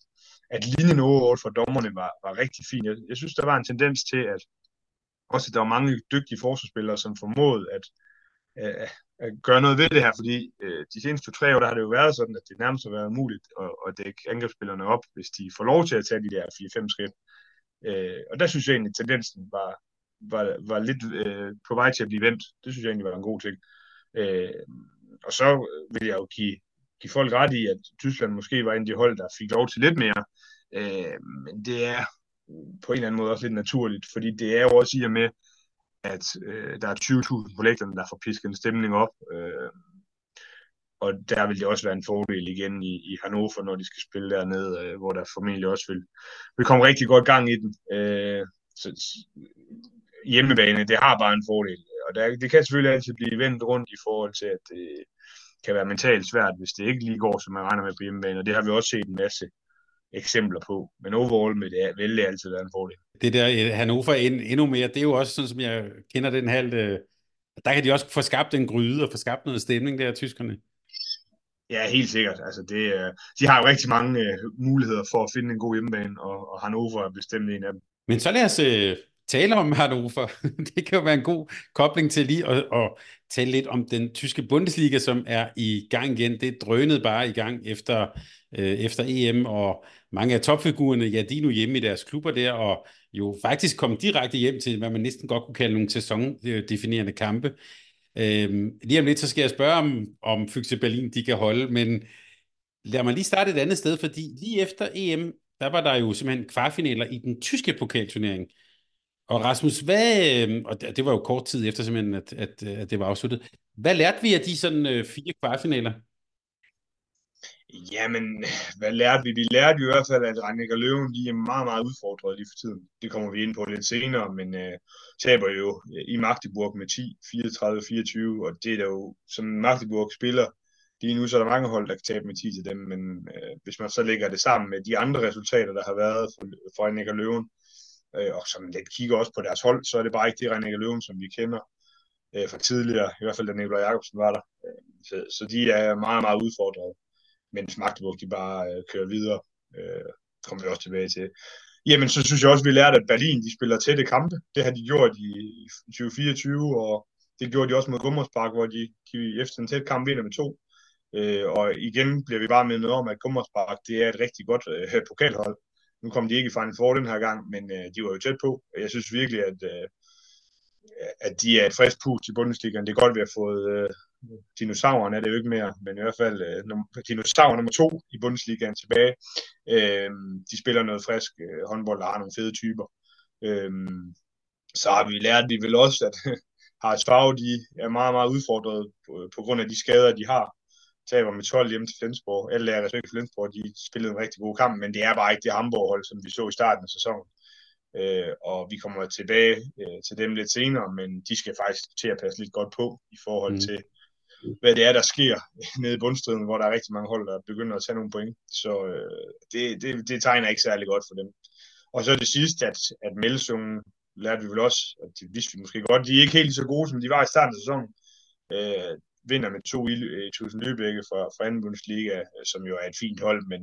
at linjen over for dommerne var, var rigtig fin. Jeg, jeg synes, der var en tendens til, at også at der var mange dygtige forsvarsspillere, som formåede at, at, gøre noget ved det her, fordi øh, de seneste to-tre år, der har det jo været sådan, at det nærmest har været muligt at, at dække angrebsspillerne op, hvis de får lov til at tage de der 4-5 skridt. Øh, og der synes jeg egentlig, at tendensen var, var, var lidt øh, på vej til at blive vendt. Det synes jeg egentlig var en god ting. Øh, og så vil jeg jo give, give folk ret i, at Tyskland måske var en af de hold, der fik lov til lidt mere. Øh, men det er på en eller anden måde også lidt naturligt, fordi det er jo også i og med, at øh, der er 20.000 på lægterne, der får pisket en stemning op. Øh, og der vil det også være en fordel igen i, i Hannover, når de skal spille dernede, øh, hvor der formentlig også vil, vil komme rigtig godt gang i den. Øh, så, hjemmebane, det har bare en fordel. Og der, det kan selvfølgelig altid blive vendt rundt i forhold til, at det kan være mentalt svært, hvis det ikke lige går, som man regner med på hjemmebane. Og det har vi også set en masse eksempler på. Men overall med det vil det altid være en fordel. Det der øh, Hannover end, endnu mere, det er jo også sådan, som jeg kender den halv, øh, der kan de også få skabt en gryde og få skabt noget stemning der, tyskerne. Ja, helt sikkert. Altså det, øh, de har jo rigtig mange muligheder for at finde en god hjemmebane, og, og Hannover er bestemt en af dem. Men så lad os tale om Hannover. det kan jo være en god kobling til lige at, at tale lidt om den tyske Bundesliga, som er i gang igen. Det drønede bare i gang efter, øh, efter EM, og mange af topfigurerne, ja, de er nu hjemme i deres klubber der, og jo faktisk kom direkte hjem til, hvad man næsten godt kunne kalde nogle sæsondefinerende kampe. Øh, lige om lidt, så skal jeg spørge, om, om Fyxe Berlin de kan holde, men lad mig lige starte et andet sted, fordi lige efter EM, der var der jo simpelthen kvartfinaler i den tyske pokalturnering. Og Rasmus, hvad, øhm, og det var jo kort tid efter simpelthen, at, at, at det var afsluttet. Hvad lærte vi af de sådan øh, fire kvartfinaler? Jamen, hvad lærte vi? Vi lærte i hvert fald, at Rannik og Løven de er meget, meget udfordret lige for tiden. Det kommer vi ind på lidt senere, men uh, taber jo øh, i Magdeburg med 10, 34-24, og det er der jo, som Magdeburg spiller lige nu, så er der mange hold, der kan tabe med 10 til dem, men uh, hvis man så lægger det sammen med de andre resultater, der har været for, for Rannik og Løven, uh, og som lidt kigger også på deres hold, så er det bare ikke det René Løven, som vi kender øh, fra tidligere, i hvert fald da Nikolaj Jacobsen var der. Øh, så, så de er meget, meget udfordret mens Magdeburg de bare øh, kører videre. øh, kommer vi også tilbage til. Jamen, så synes jeg også, at vi lærte, at Berlin, de spiller tætte kampe. Det har de gjort i 2024, og det gjorde de også mod Gummerspark, hvor de, de efter en tæt kamp vinder med to. Øh, og igen bliver vi bare mindet om, at Gummerspark det er et rigtig godt øh, pokalhold. Nu kom de ikke i Final Four den her gang, men øh, de var jo tæt på. Jeg synes virkelig, at, øh, at de er et frisk pust i Bundesligaen. Det er godt, at vi har fået øh, dinosaureren, er det jo ikke mere, men i hvert fald øh, dinosaur nummer to i Bundesligaen tilbage. Øh, de spiller noget frisk øh, håndbold og har nogle fede typer. Øh, så har vi lært vi vel også, at Haralds Farve, de er meget, meget udfordret på, på grund af de skader, de har taber med 12 hjemme til Flensborg. Alle er respekt for Flensborg, de spillede en rigtig god kamp, men det er bare ikke det Hamburg-hold, som vi så i starten af sæsonen. Øh, og vi kommer tilbage øh, til dem lidt senere, men de skal faktisk til at passe lidt godt på i forhold mm. til, hvad det er, der sker nede i bundstriden, hvor der er rigtig mange hold, der begynder at tage nogle point. Så øh, det, det, det tegner ikke særlig godt for dem. Og så det sidste, at, at Melsungen lærte vi vel også, at det vidste vi måske godt, de er ikke helt så gode, som de var i starten af sæsonen. Øh, vinder med to i øh, Tusind Lübecke fra, fra anden Bundesliga, øh, som jo er et fint hold, men,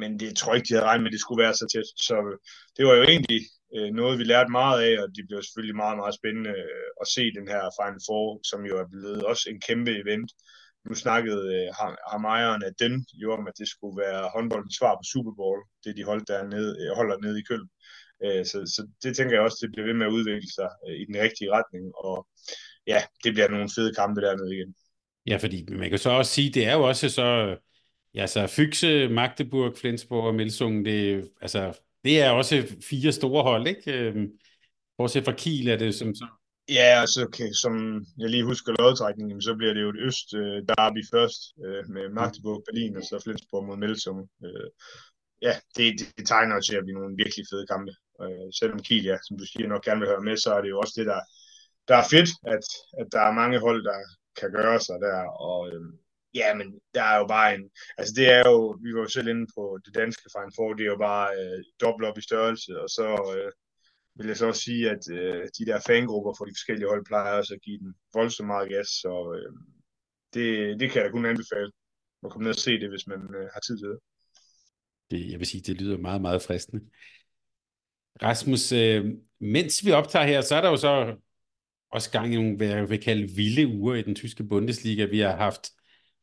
men det tror jeg ikke, de havde regnet med, at det skulle være så tæt. Så øh, det var jo egentlig øh, noget, vi lærte meget af, og det blev selvfølgelig meget, meget spændende at se den her Final Four, som jo er blevet også en kæmpe event. Nu snakkede øh, ham ejeren af den jo om, at det skulle være håndboldens svar på Super Bowl, det de holdt dernede, øh, holder nede i Køln. Øh, så, så det tænker jeg også, det bliver ved med at udvikle sig øh, i den rigtige retning, og ja, det bliver nogle fede kampe dernede igen. Ja, fordi man kan så også sige, det er jo også så, ja, så Fyxe, Magdeburg, Flensborg og Melsungen, det, altså, det er også fire store hold, ikke? Øhm, bortset fra Kiel er det som så. Ja, altså, okay, som jeg lige husker lodtrækningen, så bliver det jo et øst øh, derby først øh, med Magdeburg, Berlin og så Flensborg mod Melsungen. Øh, ja, det, det, det tegner til at blive nogle virkelig fede kampe. Øh, selvom Kiel, ja, som du siger, nok gerne vil høre med, så er det jo også det, der der er fedt, at, at der er mange hold, der kan gøre sig der, og øhm, ja, men der er jo bare en, altså det er jo, vi var jo selv inde på det danske Final Four, det er jo bare øh, dobbelt op i størrelse, og så øh, vil jeg så også sige, at øh, de der fangrupper for de forskellige hold plejer også at give den voldsomt meget gas, så øh, det, det kan jeg kun anbefale at komme ned og se det, hvis man øh, har tid til det. det. Jeg vil sige, det lyder meget, meget fristende. Rasmus, øh, mens vi optager her, så er der jo så også gang i nogle, hvad jeg vil kalde vilde uger i den tyske Bundesliga. Vi har haft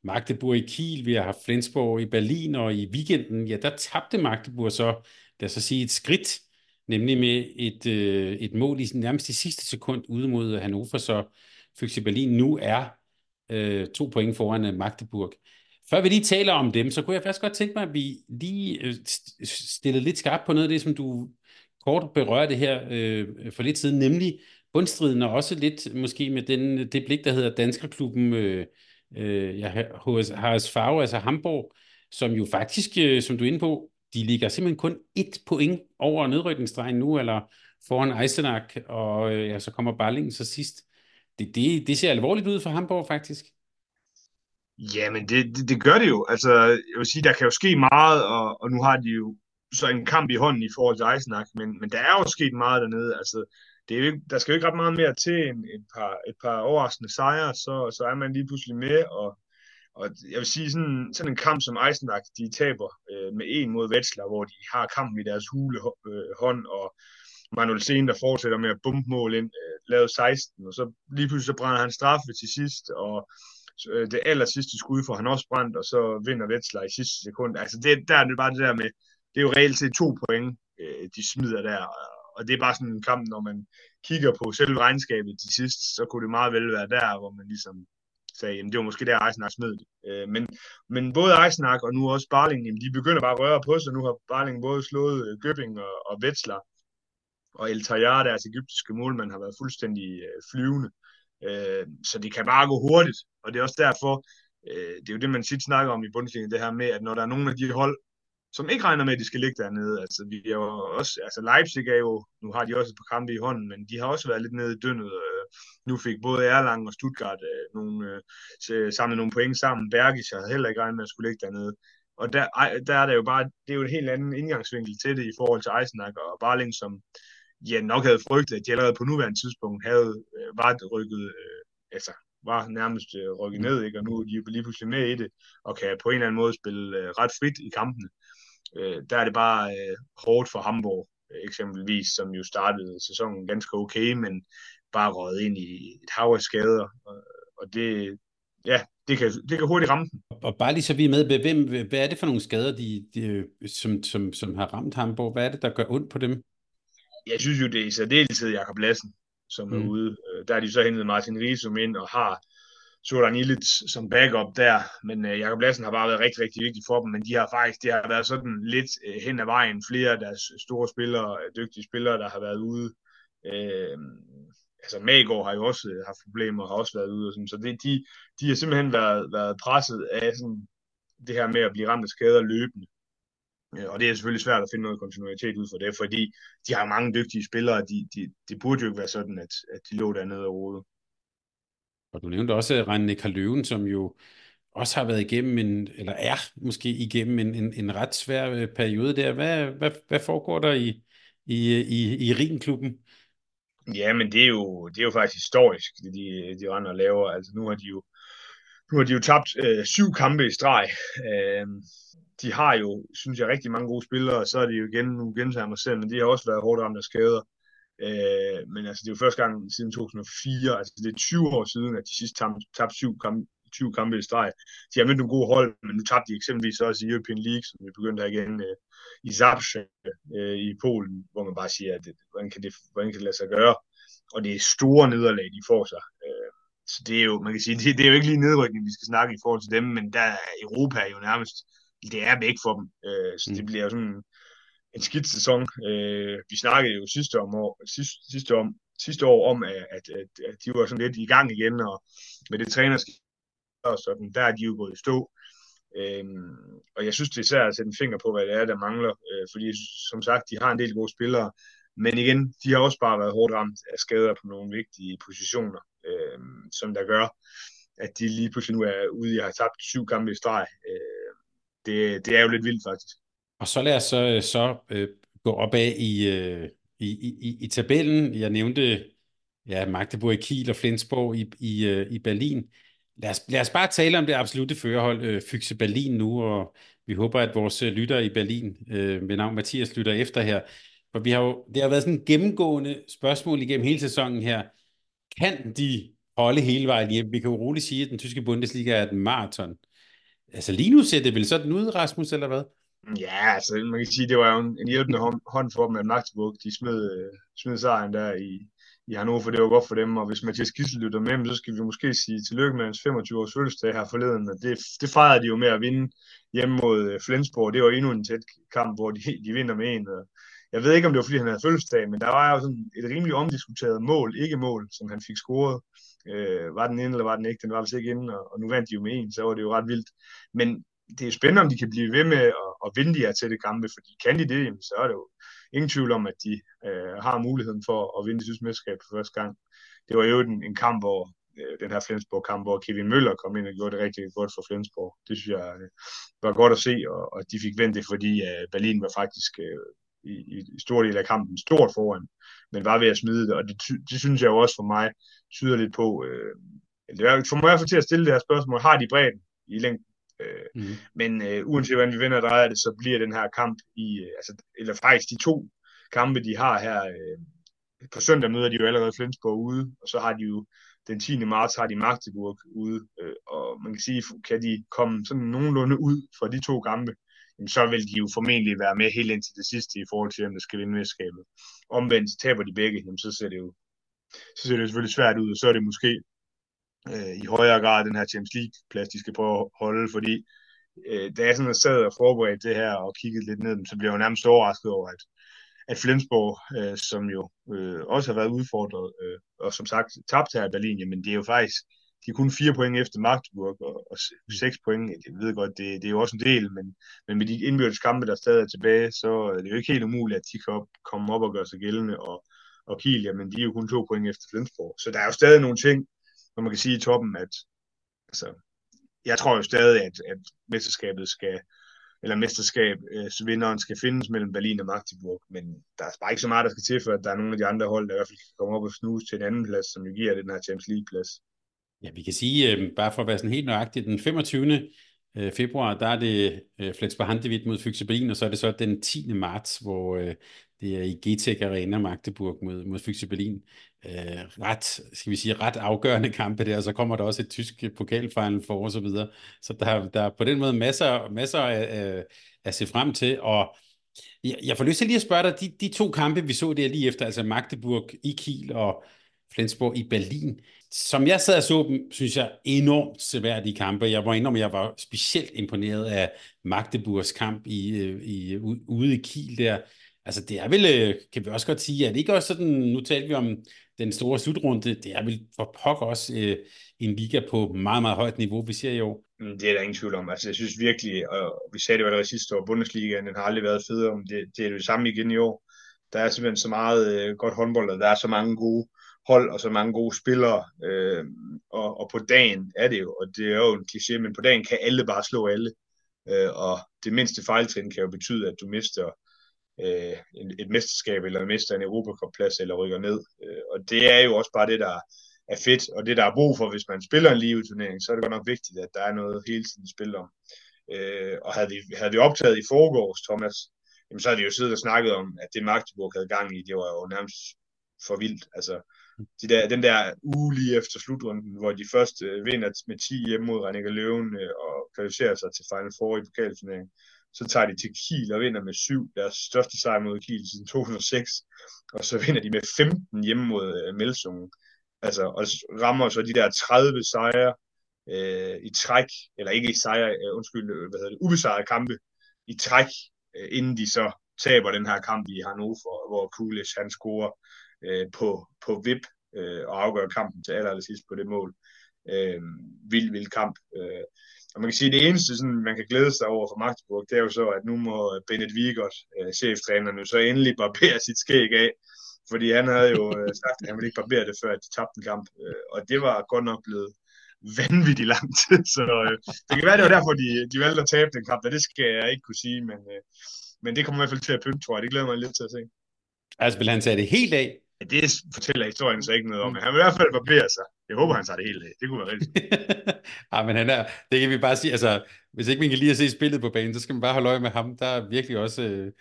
Magdeburg i Kiel, vi har haft Flensborg i Berlin, og i weekenden, ja, der tabte Magdeburg så, lad os så sige, et skridt, nemlig med et, øh, et mål i nærmest i sidste sekund ude mod Hannover, så Fyxe Berlin nu er øh, to point foran øh, Magdeburg. Før vi lige taler om dem, så kunne jeg faktisk godt tænke mig, at vi lige øh, stillede lidt skarpt på noget af det, som du kort berørte her øh, for lidt siden, nemlig bundstriden, og også lidt måske med den, det blik, der hedder Danskerklubben øh, øh, ja, hos Farve, altså Hamburg, som jo faktisk, øh, som du er inde på, de ligger simpelthen kun et point over nedrykningsstregen nu, eller foran Eisenach, og øh, ja, så kommer Barlingen så sidst. Det, det, det ser alvorligt ud for Hamburg, faktisk. Jamen, det, det, det gør det jo. Altså, jeg vil sige, der kan jo ske meget, og, og nu har de jo så en kamp i hånden i forhold til Eisenach, men, men der er jo sket meget dernede. Altså, det er jo ikke, der skal jo ikke ret meget mere til en, et, par, et par overraskende sejre, så, så er man lige pludselig med, og, og jeg vil sige, sådan, sådan en kamp som Eisenach, de taber øh, med en mod Wetzlar, hvor de har kampen i deres hule øh, hånd, og Manuel Sen, der fortsætter med at bumpe mål ind, øh, lavet 16, og så lige pludselig så brænder han straffe til sidst, og øh, det aller sidste skud får han også brændt, og så vinder Wetzlar i sidste sekund. Altså det, der er det bare det der med, det er jo reelt set to point, øh, de smider der, og det er bare sådan en kamp, når man kigger på selve regnskabet til sidst, så kunne det meget vel være der, hvor man ligesom sagde, jamen det var måske der Eisenach smed det. Øh, men, men både Eisenach og nu også Barling, jamen, de begynder bare at røre på sig. Nu har Barling både slået øh, Göpping og, og Wetzlar, og El Tayyar, deres egyptiske målmand, har været fuldstændig øh, flyvende. Øh, så det kan bare gå hurtigt, og det er også derfor, øh, det er jo det, man tit snakker om i Bundesliga, det her med, at når der er nogle af de hold, som ikke regner med, at de skal ligge dernede. Altså, vi er jo også, altså Leipzig er jo, nu har de også et par kampe i hånden, men de har også været lidt nede i dønnet. Øh. Nu fik både Erlang og Stuttgart øh, nogle, øh, samlet nogle point sammen. Bergisch havde heller ikke regnet med at skulle ligge dernede. Og der, der er der jo bare, det er jo et helt andet indgangsvinkel til det i forhold til Eisenach og Barling, som ja, nok havde frygtet, at de allerede på nuværende tidspunkt havde øh, var rykket, øh, altså var nærmest øh, rykket ned, ikke? og nu er de jo lige pludselig med i det, og kan på en eller anden måde spille øh, ret frit i kampene. Øh, der er det bare øh, hårdt for Hamburg, eksempelvis, som jo startede sæsonen ganske okay, men bare røget ind i et hav af skader. Og, og det, ja, det kan, det kan hurtigt ramme dem. Og bare lige så vi er med, hvem, hvad er det for nogle skader, de, de, som, som, som har ramt Hamburg? Hvad er det, der gør ondt på dem? Jeg synes jo, det er i særdeleshed Jakob Lassen, som mm. er ude. Der er de så hentet Martin Riesum ind og har Solan Ilic som backup der, men øh, Jakob Lassen har bare været rigtig, rigtig vigtig for dem, men de har faktisk, det har været sådan lidt øh, hen ad vejen, flere af deres store spillere, dygtige spillere, der har været ude. Øh, altså Magård har jo også øh, haft problemer, har også været ude, og sådan, så det, de, de har simpelthen været, været presset af sådan, det her med at blive ramt af skader løbende. Øh, og det er selvfølgelig svært at finde noget kontinuitet ud for det, fordi de har mange dygtige spillere, de, de, det burde jo ikke være sådan, at, at de lå dernede og rode. Og du nævnte også øh, René Karløven, som jo også har været igennem en, eller er måske igennem en, en, en ret svær øh, periode der. Hvad, hvad, hvad foregår der i, i, øh, i, i Ringklubben? Ja, men det er jo, det er jo faktisk historisk, det de, de render og laver. Altså nu har de jo, nu har de jo tabt øh, syv kampe i streg. Øh, de har jo, synes jeg, rigtig mange gode spillere, og så er de jo igen, nu gentager mig selv, men de har også været hårdt ramt af skader. Øh, men altså, det er jo første gang siden 2004, altså det er 20 år siden, at de sidste tabte tab syv kampe, 20 kampe i streg. De har mødt nogle gode hold, men nu tabte de eksempelvis også i European League, som vi begyndte her igen øh, i Zabrze øh, i Polen, hvor man bare siger, at det, hvordan, kan det, hvordan kan det lade sig gøre? Og det er store nederlag, de får sig. Øh, så det er jo, man kan sige, det, det er jo ikke lige nedrykning, vi skal snakke i forhold til dem, men der Europa er jo nærmest, det er væk for dem. Øh, så det mm. bliver jo sådan en skidt sæson. Øh, vi snakkede jo sidste, om år, sidste, sidste, om, sidste år om, at, at, at de var sådan lidt i gang igen, og med det trænerskab og sådan, der er de jo gået i stå. Øhm, og jeg synes, det er svært at sætte en finger på, hvad det er, der mangler, øh, fordi som sagt, de har en del gode spillere, men igen, de har også bare været hårdt ramt af skader på nogle vigtige positioner, øh, som der gør, at de lige pludselig nu er ude i at have tabt syv kampe i streg. Øh, det, det er jo lidt vildt faktisk. Og så lad os så, øh, så øh, gå opad i, øh, i, i, i tabellen. Jeg nævnte ja, Magdeburg i Kiel og Flensborg i, i, øh, i Berlin. Lad os, lad os bare tale om det absolute førerhold, øh, Fyxe Berlin nu, og vi håber, at vores øh, lytter i Berlin øh, med navn Mathias lytter efter her. For vi har jo, det har været sådan en gennemgående spørgsmål igennem hele sæsonen her. Kan de holde hele vejen hjem? Vi kan jo roligt sige, at den tyske Bundesliga er et maraton. Altså lige nu ser det vel sådan ud, Rasmus, eller hvad? Ja, altså man kan sige, det var jo en, en hjælpende hånd, for dem, at Magdeburg, de smed, øh, smed sejren der i, i Hannover, det var godt for dem, og hvis Mathias Kissel lytter med, så skal vi måske sige tillykke med hans 25 års fødselsdag her forleden, og det, det fejrede de jo med at vinde hjemme mod øh, Flensborg, det var endnu en tæt kamp, hvor de, de vinder med en, og jeg ved ikke, om det var, fordi han havde fødselsdag, men der var jo sådan et rimelig omdiskuteret mål, ikke mål, som han fik scoret. Øh, var den inde, eller var den ikke? Den var vist ikke inde, og, og nu vandt de jo med en, så var det jo ret vildt. Men det er spændende, om de kan blive ved med at, og vinde de her tætte kampe, fordi kan de det, så er det jo ingen tvivl om, at de øh, har muligheden for at vinde det tyske mesterskab for første gang. Det var jo en, en kamp, hvor øh, den her Flensborg-kamp, hvor Kevin Møller kom ind og gjorde det rigtig godt for Flensborg. Det synes jeg øh, var godt at se, og, og de fik vendt det, fordi øh, Berlin var faktisk øh, i, i stor del af kampen stort foran, men var ved at smide det, og det, det synes jeg jo også for mig tyder lidt på, øh, det er for mig til at stille det her spørgsmål, har de bredden i længden? Øh, mm. Men øh, uanset hvordan vi vinder og drejer det, så bliver den her kamp i, øh, altså, eller faktisk de to kampe, de har her, øh, på søndag møder de jo allerede Flensborg ude, og så har de jo den 10. marts har de Magdeburg ude, øh, og man kan sige, kan de komme sådan nogenlunde ud fra de to kampe, jamen, så vil de jo formentlig være med helt indtil det sidste i forhold til, om der skal vinde mesterskabet. Omvendt taber de begge, jamen, så ser det jo så ser det selvfølgelig svært ud, og så er det måske øh, i højere grad den her Champions League-plads, de skal prøve at holde, fordi øh, da jeg sådan sad og forberedte det her og kiggede lidt ned, så blev jeg jo nærmest overrasket over, at, at Flensborg, øh, som jo øh, også har været udfordret, øh, og som sagt tabt her i Berlin, men det er jo faktisk, de er kun fire point efter Magdeburg, og, og seks point, jeg ved godt, det, det er jo også en del, men, men med de indbyrdes kampe, der stadig er tilbage, så er det jo ikke helt umuligt, at de kan op, komme op og gøre sig gældende, og, og Kiel, jamen de er jo kun to point efter Flensborg. Så der er jo stadig nogle ting, hvor man kan sige i toppen, at altså, jeg tror jo stadig, at, at mesterskabet skal, eller mesterskab, øh, skal findes mellem Berlin og Magdeburg, men der er bare ikke så meget, der skal til, for at der er nogle af de andre hold, der i hvert fald kan komme op og snuse til en anden plads, som jo giver den her Champions League-plads. Ja, vi kan sige, øh, bare for at være sådan helt nøjagtig, den 25 øh, februar, der er det øh, Flensborg Handewitt mod Fyxe Berlin, og så er det så den 10. marts, hvor øh, det er i GTEC Arena Magdeburg mod, mod Fyxe Berlin. Øh, ret, skal vi sige, ret afgørende kampe der, og så kommer der også et tysk pokalfinal for og så videre. Så der, der er på den måde masser, masser at, at se frem til, og jeg, jeg får lyst til lige at spørge dig, de, de to kampe, vi så der lige efter, altså Magdeburg i Kiel og Flensborg i Berlin, som jeg sad og så dem, synes jeg enormt seværdige kampe. Jeg var indom, jeg var specielt imponeret af Magdeburgs kamp i, øh, i, ude i Kiel der. Altså det er vel, øh, kan vi også godt sige, at det ikke også sådan, nu talte vi om den store slutrunde, det er vel for pokker også øh, en liga på meget, meget højt niveau, vi ser jo. Mm, det er der ingen tvivl om. Altså jeg synes virkelig, og vi sagde det jo allerede sidste år, Bundesligaen den har aldrig været federe, men det, det er det samme igen i år. Der er simpelthen så meget øh, godt håndbold, og der er så mange gode hold og så mange gode spillere, øh, og, og på dagen er det jo, og det er jo en kliché, men på dagen kan alle bare slå alle, øh, og det mindste fejltrin kan jo betyde, at du mister øh, et mesterskab, eller mister en Europacup-plads, eller rykker ned, øh, og det er jo også bare det, der er fedt, og det, der er brug for, hvis man spiller en live-turnering, så er det godt nok vigtigt, at der er noget hele tiden at spille om. Øh, og havde vi, havde vi optaget i forgårs, Thomas, jamen så havde vi jo siddet og snakket om, at det Magdeburg havde gang i, det var jo nærmest for vildt. Altså, de der, den der uge lige efter slutrunden, hvor de først øh, vinder med 10 hjemme mod Renninger Løven øh, og kvalificerer sig til Final Four i pokalturneringen, så tager de til Kiel og vinder med 7, deres største sejr mod Kiel siden 2006, og så vinder de med 15 hjemme mod øh, Melsungen. Altså, og rammer så de der 30 sejre øh, i træk, eller ikke i sejre, øh, undskyld, øh, hvad hedder det, ubesejrede kampe i træk, øh, inden de så taber den her kamp i Hannover, hvor Kulic han scorer øh, på, på VIP øh, og afgør kampen til aller, aller sidst på det mål. Øh, vild, vild kamp. Øh, og man kan sige, at det eneste, sådan, man kan glæde sig over for Magdeburg, det er jo så, at nu må Bennett Wiegert, øh, cheftræneren, så endelig barbere sit skæg af, fordi han havde jo øh, sagt, at han ville ikke barbere det, før de tabte en kamp. Øh, og det var godt nok blevet vanvittigt lang tid. Så øh, det kan være, det var derfor, de, de valgte at tabe den kamp, og det skal jeg ikke kunne sige, men, øh, men det kommer i hvert fald til at pynte, tror jeg. Det glæder mig lidt til at se. Altså, vil han tage det helt af? Ja, det fortæller historien så ikke noget om. Han vil i hvert fald barbere sig. Jeg håber, han tager det helt af. Det kunne være rigtigt. ja, men han er, det kan vi bare sige, altså, hvis ikke man kan lide at se spillet på banen, så skal man bare holde øje med ham. Der er virkelig også, øh,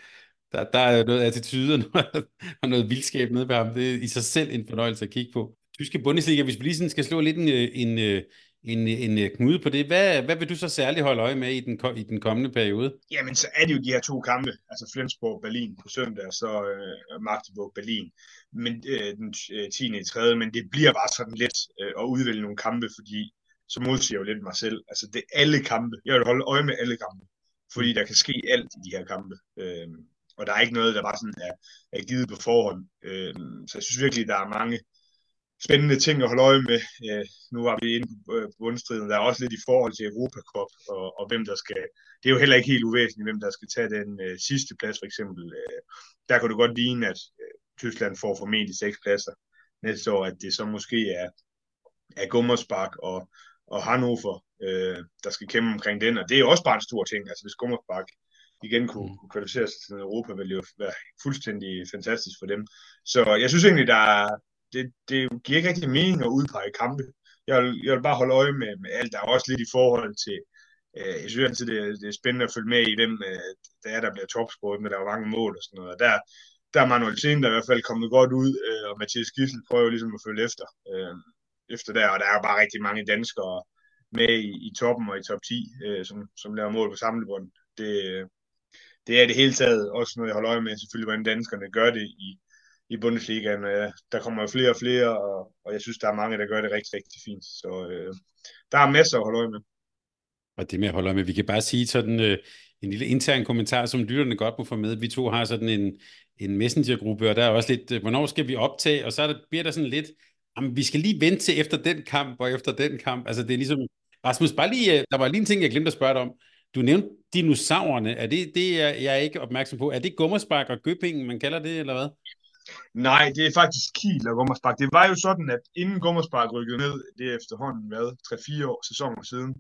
der, der er noget attitude og noget, og noget vildskab nede ved ham. Det er i sig selv en fornøjelse at kigge på. Tyske Bundesliga, hvis vi lige sådan skal slå lidt en, øh, en, øh, en, en øh, knude på det. Hvad, hvad vil du så særligt holde øje med i den, i den kommende periode? Jamen, så er det jo de her to kampe, altså Flensborg-Berlin på søndag, og så øh, Magdeburg-Berlin, men øh, den 10. i 3. Men det bliver bare sådan lidt øh, at udvælge nogle kampe, fordi så modsiger jeg jo lidt mig selv. Altså, det er alle kampe. Jeg vil holde øje med alle kampe, fordi der kan ske alt i de her kampe. Øh, og der er ikke noget, der bare sådan er, er givet på forhånd. Øh, så jeg synes virkelig, der er mange spændende ting at holde øje med. Øh, nu var vi inde på, øh, bundstriden. Der er også lidt i forhold til Europa Cup, og, og hvem der skal... Det er jo heller ikke helt uvæsentligt, hvem der skal tage den øh, sidste plads, for eksempel. Øh, der kan du godt ligne, at øh, Tyskland får formentlig seks pladser næste år, at det så måske er, er Gummersbach og, og Hannover, øh, der skal kæmpe omkring den, og det er jo også bare en stor ting. Altså hvis Gummersbach igen kunne, mm. kunne kvalificere sig til Europa, ville jo være fuldstændig fantastisk for dem. Så jeg synes egentlig, der er, det, det giver ikke rigtig mening at udpege kampe. Jeg vil, jeg vil bare holde øje med, med alt. Der er også lidt i forhold til, øh, jeg synes altid, det, er, det er spændende at følge med i, hvem øh, der er, der bliver topscoret, men der er mange mål og sådan noget. Og der, der er Manuel Thien, der i hvert fald kommet godt ud, øh, og Mathias Gissel prøver ligesom at følge efter, øh, efter der, og der er bare rigtig mange danskere med i, i toppen og i top 10, øh, som, som laver mål på samlebånd. Det, det er det hele taget også noget, jeg holder øje med, selvfølgelig, hvordan danskerne gør det i, i Bundesligaen. Øh, der kommer jo flere og flere, og, og jeg synes, der er mange, der gør det rigtig, rigtig fint. Så øh, der er masser at holde øje med. Og det med at holde øje med, vi kan bare sige sådan øh, en lille intern kommentar, som lytterne godt må få med. Vi to har sådan en, en messengergruppe, og der er også lidt, øh, hvornår skal vi optage? Og så er der, bliver der sådan lidt, jamen, vi skal lige vente til efter den kamp, og efter den kamp. Altså det er ligesom, Rasmus, bare lige, øh, der var lige en ting, jeg glemte at spørge dig om. Du nævnte dinosaurerne. Er det det, jeg, jeg er ikke opmærksom på? Er det Gummersbak og Gøbingen, man kalder det, eller hvad? Nej, det er faktisk Kiel og Gummersbak. Det var jo sådan, at inden Gummersbak rykkede ned, det er efterhånden været 3-4 år, sæsoner siden,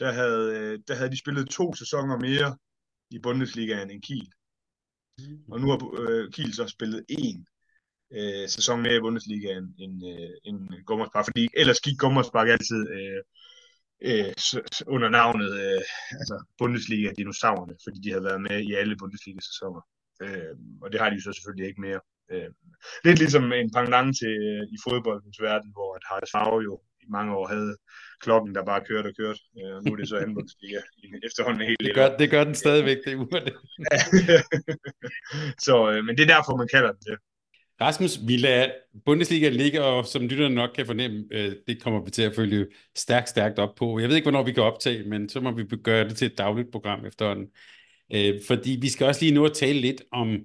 der havde, øh, der havde de spillet to sæsoner mere i Bundesligaen end Kiel. Og nu har øh, Kiel så spillet en øh, sæson mere i Bundesligaen end, øh, end Gummersbak, fordi ellers gik Gummersbak altid øh, øh, under navnet øh, altså Bundesliga-dinosaurerne, fordi de havde været med i alle Bundesliga-sæsoner. Øh, og det har de jo så selvfølgelig ikke mere. Øh, lidt ligesom en pendant til øh, i fodboldens verden, hvor at Harald Favre jo mange år havde klokken, der bare kørte og kørte. Øh, og nu er det så anden Bundesliga efterhånden helt det gør, det gør den stadigvæk, det det. så, øh, men det er derfor, man kalder det Rasmus, vi lader Bundesliga ligge, og som lytterne nok kan fornemme, øh, det kommer vi til at følge stærkt, stærkt op på. Jeg ved ikke, hvornår vi kan optage, men så må vi gøre det til et dagligt program efterhånden. Øh, fordi vi skal også lige nu at tale lidt om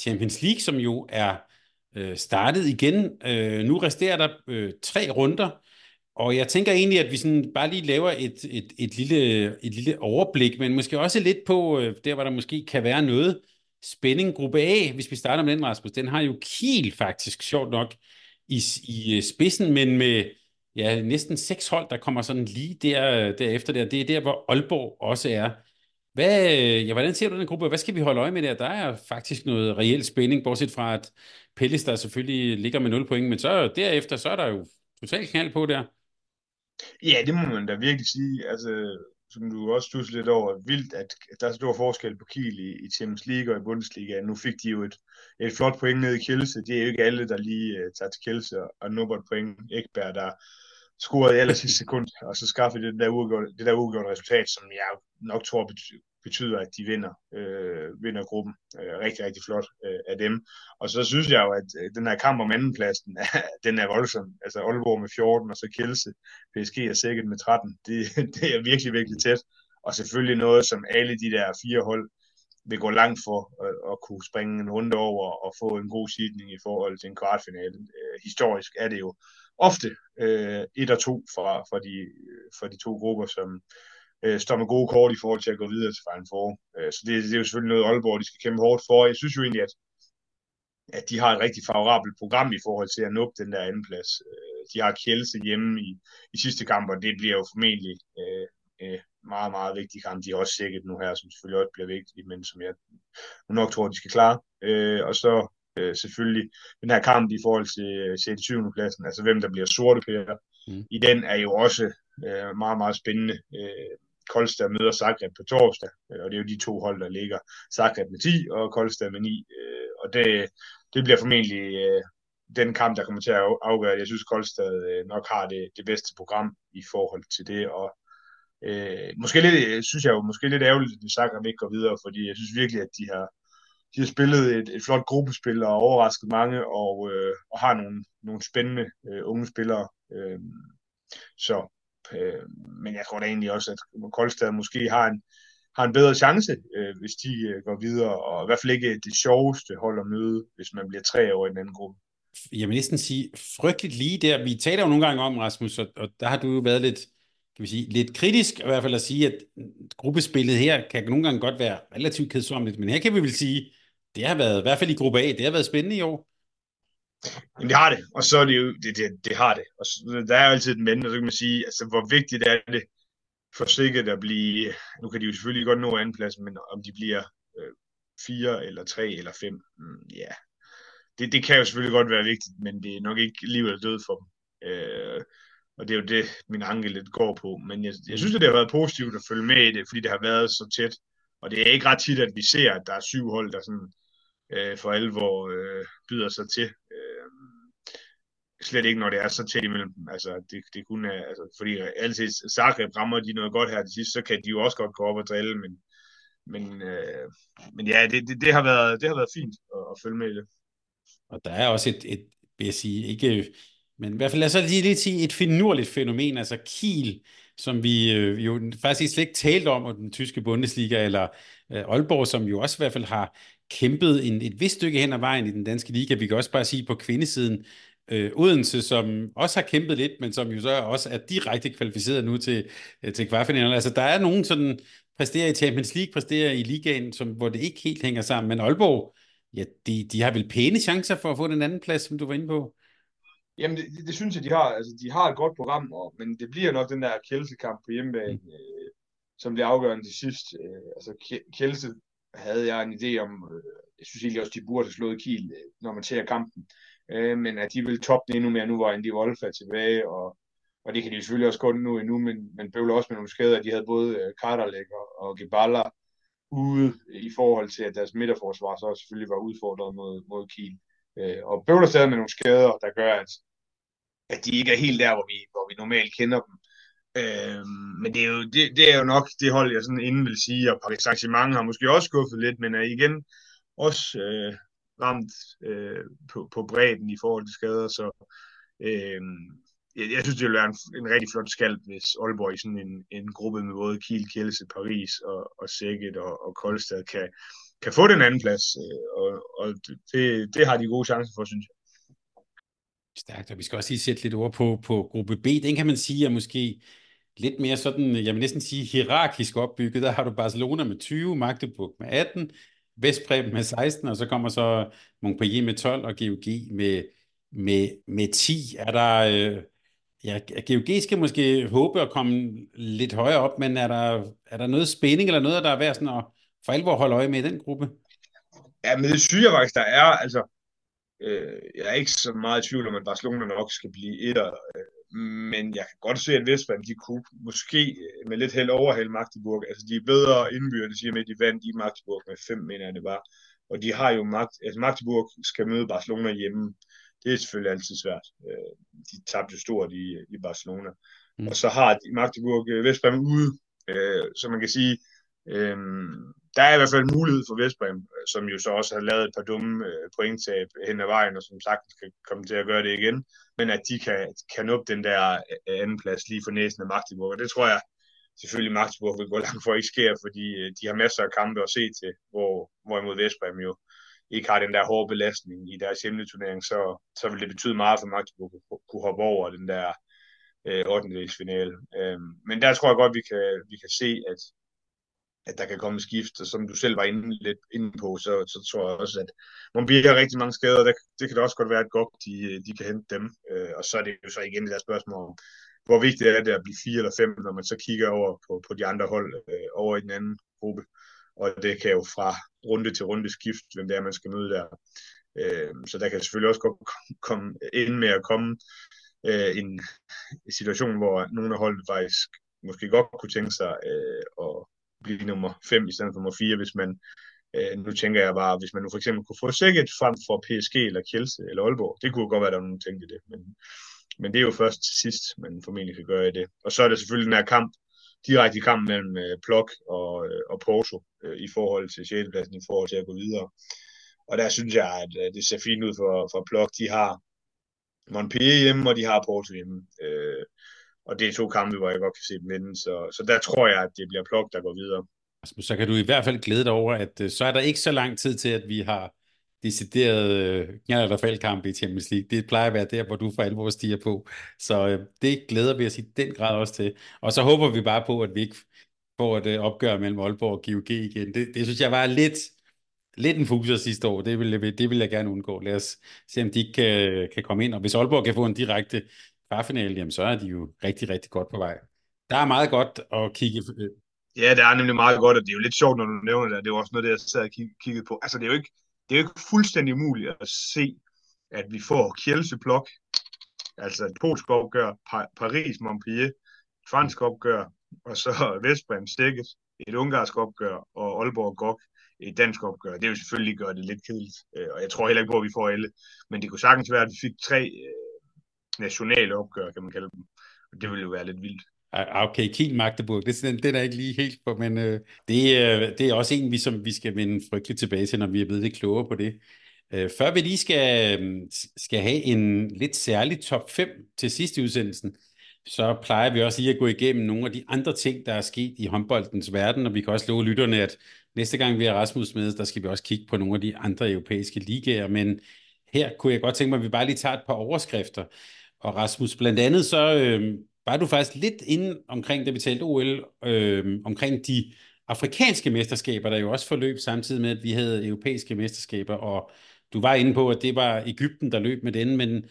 Champions League, som jo er øh, startet igen. Øh, nu resterer der øh, tre runder, og jeg tænker egentlig, at vi sådan bare lige laver et, et, et, lille, et lille overblik, men måske også lidt på, øh, der hvor der måske kan være noget spænding. Gruppe A, hvis vi starter med den, Rasmus, den har jo Kiel faktisk, sjovt nok, i, i øh, spidsen, men med ja, næsten seks hold, der kommer sådan lige der, derefter der. Det er der, hvor Aalborg også er. Hvad, øh, ja, hvordan ser du den gruppe? Hvad skal vi holde øje med der? Der er faktisk noget reelt spænding, bortset fra at Pellis, der selvfølgelig ligger med 0 point, men så derefter, så er der jo totalt knald på der. Ja, det må man da virkelig sige. Altså, som du også studser lidt over, vildt, at der er stor forskel på Kiel i, i Champions League og i Bundesliga. Nu fik de jo et, et flot point ned i Kielse. Det er jo ikke alle, der lige uh, tager til Kielse og, og nubber et point. Ekberg, der scorede i aller sidste sekund, og så skaffede det der uafgjort, det der uafgjort resultat, som jeg nok tror betyder, at de vinder, øh, vinder gruppen. Øh, rigtig, rigtig flot øh, af dem. Og så synes jeg jo, at øh, den her kamp om andenpladsen, den er voldsom. Altså Aalborg med 14, og så Kielse, PSG og sikkert med 13. Det, det er virkelig, virkelig tæt. Og selvfølgelig noget, som alle de der fire hold vil gå langt for at, at kunne springe en runde over og få en god sidning i forhold til en kvartfinale. Øh, historisk er det jo ofte øh, et og to fra, fra, de, øh, fra de to grupper, som, øh, står med gode kort i forhold til at gå videre til Final Four. Øh, så det, det er jo selvfølgelig noget, Aalborg de skal kæmpe hårdt for. Jeg synes jo egentlig, at, at de har et rigtig favorabelt program i forhold til at nå den der anden plads. Øh, de har Kjelse hjemme i, i sidste kamp, og det bliver jo formentlig øh, øh, meget, meget vigtig kamp. De er også sikkert nu her, som selvfølgelig også bliver vigtigt, men som jeg nok tror, de skal klare. Øh, og så øh, selvfølgelig den her kamp i forhold til 6. 7. pladsen, altså hvem der bliver sorte pærer, mm. i den er jo også øh, meget, meget spændende. Øh, Kolstad møder Zagreb på torsdag, øh, og det er jo de to hold, der ligger. Zagreb med 10 og Kolstad med 9, øh, og det, det bliver formentlig øh, den kamp, der kommer til at afgøre Jeg synes, Kolstad nok har det, det bedste program i forhold til det, og øh, måske lidt, synes jeg jo måske lidt ærgerligt, at Zagreb ikke går videre, fordi jeg synes virkelig, at de har, de har spillet et, et flot gruppespil og overrasket mange, og, øh, og har nogle, nogle spændende øh, unge spillere. Øh, så Øh, men jeg tror da egentlig også, at Koldstad måske har en, har en bedre chance, øh, hvis de øh, går videre, og i hvert fald ikke det sjoveste hold at møde, hvis man bliver tre år i den anden gruppe. Jeg vil næsten sige, frygteligt lige der. Vi taler jo nogle gange om, Rasmus, og, og der har du jo været lidt, kan vi sige, lidt kritisk i hvert fald at sige, at gruppespillet her kan nogle gange godt være relativt kedsomligt, men her kan vi vel sige, det har været, i hvert fald i gruppe A, det har været spændende i år. Jamen, det har det, og så er det jo, det, det, det har det. Og så, der er jo altid et men, og så kan man sige, altså, hvor vigtigt er det for sikkert at blive, nu kan de jo selvfølgelig godt nå andenpladsen, men om de bliver øh, fire eller tre eller fem, mm, ja, yeah. det, det kan jo selvfølgelig godt være vigtigt, men det er nok ikke liv eller død for dem. Øh, og det er jo det, min anke lidt går på. Men jeg, jeg synes, at det har været positivt at følge med i det, fordi det har været så tæt. Og det er ikke ret tit, at vi ser, at der er syv hold, der sådan, øh, for alvor øh, byder sig til Øhm, slet ikke, når det er så tæt imellem dem. Altså, det, det kunne, er, altså, fordi altid Zagreb rammer de noget godt her til sidst, så kan de jo også godt gå op og drille, men, men, øh, men ja, det, det, det, har været, det har været fint at, at følge med i det. Og der er også et, et vil jeg sige, ikke, men i hvert fald lad os lige, lige sige, et finurligt fænomen, altså Kiel, som vi øh, jo faktisk slet ikke talt om, og den tyske Bundesliga, eller øh, Aalborg, som jo også i hvert fald har kæmpet en, et vist stykke hen ad vejen i den danske liga. Vi kan også bare sige på kvindesiden, øh, Odense, som også har kæmpet lidt, men som jo så også er direkte kvalificeret nu til, øh, til kvartfinalen. Altså, der er nogen sådan, præsterer i Champions League, præsterer i ligaen, som, hvor det ikke helt hænger sammen. Men Aalborg, ja, de, de har vel pæne chancer for at få den anden plads, som du var inde på? Jamen, det, det, det synes jeg, de har. Altså, de har et godt program, og, men det bliver nok den der Kjelse-kamp på hjemmebane, mm. øh, som bliver afgørende til sidst. Øh, altså, Kjelse havde jeg en idé om, øh, jeg synes egentlig også, de burde have slået Kiel, øh, når man ser kampen øh, men at de vil toppe det endnu mere nu, hvor Andy Wolf er tilbage, og, og det kan de selvfølgelig også kun nu endnu, men, men bøvler også med nogle skader. De havde både øh, Karderlæk og, og Geballa ude i forhold til, at deres midterforsvar så selvfølgelig var udfordret mod, mod Kiel. Øh, og bøvler stadig med nogle skader, der gør, at, at de ikke er helt der, hvor vi, hvor vi normalt kender dem. Øh, men det er, jo, det, det er jo nok det hold, jeg sådan inden vil sige, og Paris Saint-Germain har måske også skuffet lidt, men er igen også øh, ramt øh, på, på bredden i forhold til skader, så øh, jeg, jeg synes, det ville være en, en rigtig flot skald, hvis Aalborg i sådan en, en gruppe med både Kiel, Kielse, Paris og, og Sækket og, og Koldstad kan, kan få den anden plads, øh, og, og det, det har de gode chancer for, synes jeg. Stærkt, og vi skal også lige sætte lidt ord på, på gruppe B. Den kan man sige er måske lidt mere sådan, jeg vil næsten sige hierarkisk opbygget. Der har du Barcelona med 20, Magdeburg med 18, Vestbrem med 16, og så kommer så Montpellier med 12 og GOG med, med, med 10. Er der, øh, ja, GOG skal måske håbe at komme lidt højere op, men er der, er der noget spænding eller noget, der er værd sådan at for alvor holde øje med i den gruppe? Ja, men det synes jeg faktisk, der er. Altså, øh, jeg er ikke så meget i tvivl om, at Barcelona nok skal blive etter. Øh, men jeg kan godt se, at Vestbrem, de kunne måske øh, med lidt held overhælde Magdeburg. Altså, de er bedre indbyrdes, i og med, at de vandt i Magdeburg med fem, mener jeg det var. Og de har jo Magt, altså Magdeburg skal møde Barcelona hjemme. Det er selvfølgelig altid svært. Øh, de tabte jo stort i, i Barcelona. Mm. Og så har Magdeburg øh, Vestbrem ude, så man kan sige, Øhm, der er i hvert fald en mulighed for Vestbrem, øh, som jo så også har lavet et par dumme øh, pointtab hen ad vejen, og som sagt kan komme til at gøre det igen men at de kan, kan nå den der øh, anden plads lige for næsen af Magdeburg. Og det tror jeg selvfølgelig Magdeburg vil gå langt for at ikke sker, fordi øh, de har masser af kampe at se til, hvor, hvorimod Vestbrem jo ikke har den der hårde belastning i deres hjemmeturnering, så, så vil det betyde meget for Magdeburg at kunne hoppe over den der øh, 8. Øhm, men der tror jeg godt, vi kan, vi kan se, at at der kan komme skift, og som du selv var inde, lidt inde på, så, så tror jeg også, at Montpellier har rigtig mange skader, der, det kan da også godt være, at godt de, de kan hente dem, øh, og så er det jo så igen det der spørgsmål om, hvor vigtigt er det at blive fire eller fem, når man så kigger over på, på de andre hold øh, over i den anden gruppe, og det kan jo fra runde til runde skifte, hvem det er, man skal møde der. Øh, så der kan selvfølgelig også godt komme ind med at komme øh, en, en situation, hvor nogle af holdene faktisk måske godt kunne tænke sig øh, at blive nummer 5 i stedet for nummer 4, hvis man, øh, nu tænker jeg bare, hvis man nu for eksempel kunne få Sikkert frem for PSG eller Kielse eller Aalborg, det kunne godt være, der var nogen tænkte det, men, men det er jo først til sidst, man formentlig kan gøre det. Og så er det selvfølgelig den her kamp, direkte kamp mellem øh, Plok og, øh, og Porto øh, i forhold til 6. pladsen, i forhold til at gå videre. Og der synes jeg, at øh, det ser fint ud for, for Plok. De har Montpellier hjemme, og de har Porto hjemme. Øh, og det er to kampe, hvor jeg godt kan se dem vinde, så, så der tror jeg, at det bliver Plok, der går videre. Så kan du i hvert fald glæde dig over, at øh, så er der ikke så lang tid til, at vi har decideret øh, knald- der faldkamp i Champions League. Det plejer at være der, hvor du for alvor stiger på. Så øh, det glæder vi os i den grad også til. Og så håber vi bare på, at vi ikke får et opgør mellem Aalborg og GOG igen. Det, det synes jeg var lidt, lidt en fuser sidste år. Det vil, det vil jeg gerne undgå. Lad os se, om de ikke kan, kan komme ind. Og hvis Aalborg kan få en direkte kvartfinale, jamen så er de jo rigtig, rigtig godt på vej. Der er meget godt at kigge... Øh, ja, det er nemlig meget godt, og det er jo lidt sjovt, når du nævner det. Det er jo også noget, jeg sad og kiggede på. Altså, det er jo ikke, det er jo ikke fuldstændig umuligt at se, at vi får Kjelse Plok, altså et polsk opgør, Paris Montpellier, et fransk opgør, og så Vestbrem Stikket, et ungarsk opgør, og Aalborg Gok, et dansk opgør. Det vil selvfølgelig gøre det lidt kedeligt, øh, og jeg tror heller ikke på, at vi får alle. Men det kunne sagtens være, at vi fik tre øh, nationale opgør, kan man kalde dem. Og det ville jo være lidt vildt. Ah, ah, okay, Kiel Magdeburg, det, den, den er ikke lige helt på, men øh, det, øh, det er også en, vi, som vi skal vende frygteligt tilbage til, når vi er blevet lidt klogere på det. Øh, før vi lige skal, øh, skal have en lidt særlig top 5 til sidste udsendelsen, så plejer vi også lige at gå igennem nogle af de andre ting, der er sket i håndboldens verden, og vi kan også love lytterne, at næste gang vi har Rasmus med, der skal vi også kigge på nogle af de andre europæiske ligaer, men her kunne jeg godt tænke mig, at vi bare lige tager et par overskrifter. Og Rasmus, blandt andet så øh, var du faktisk lidt inde omkring, da vi talte OL, øh, omkring de afrikanske mesterskaber, der jo også forløb samtidig med, at vi havde europæiske mesterskaber, og du var inde på, at det var Ægypten, der løb med den, men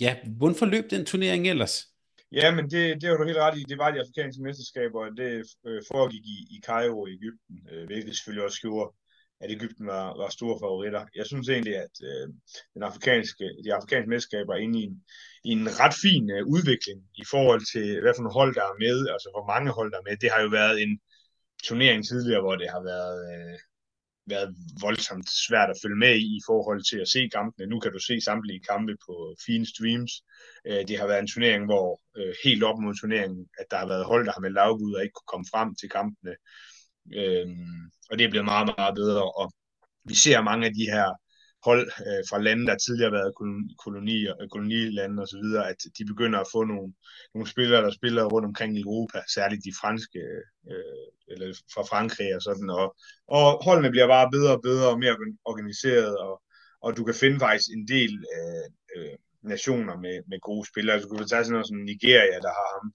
ja, hvordan forløb den turnering ellers? Ja, men det, det var du helt ret i. Det var de afrikanske mesterskaber, og det øh, foregik i, i Cairo i Ægypten, øh, hvilket selvfølgelig også gjorde at Ægypten var, var store favoritter. Jeg synes egentlig, at øh, den afrikanske, de afrikanske mesterskaber er inde i en, i en ret fin øh, udvikling i forhold til, hvad for nogle hold, der er med, altså hvor mange hold, der er med. Det har jo været en turnering tidligere, hvor det har været, øh, været voldsomt svært at følge med i i forhold til at se kampene. Nu kan du se samtlige kampe på fine streams. Øh, det har været en turnering, hvor øh, helt op mod turneringen, at der har været hold, der har meldt afbud og ikke kunne komme frem til kampene. Øh, og det er blevet meget, meget bedre, og vi ser mange af de her hold øh, fra lande, der tidligere har været kolonier, øh, kolonilande osv., at de begynder at få nogle, nogle spillere, der spiller rundt omkring i Europa, særligt de franske, øh, eller fra Frankrig og sådan, og, og holdene bliver bare bedre og bedre og mere organiseret, og, og du kan finde faktisk en del øh, øh, nationer med, med gode spillere. Altså, du kan tage sådan noget som Nigeria, der har ham.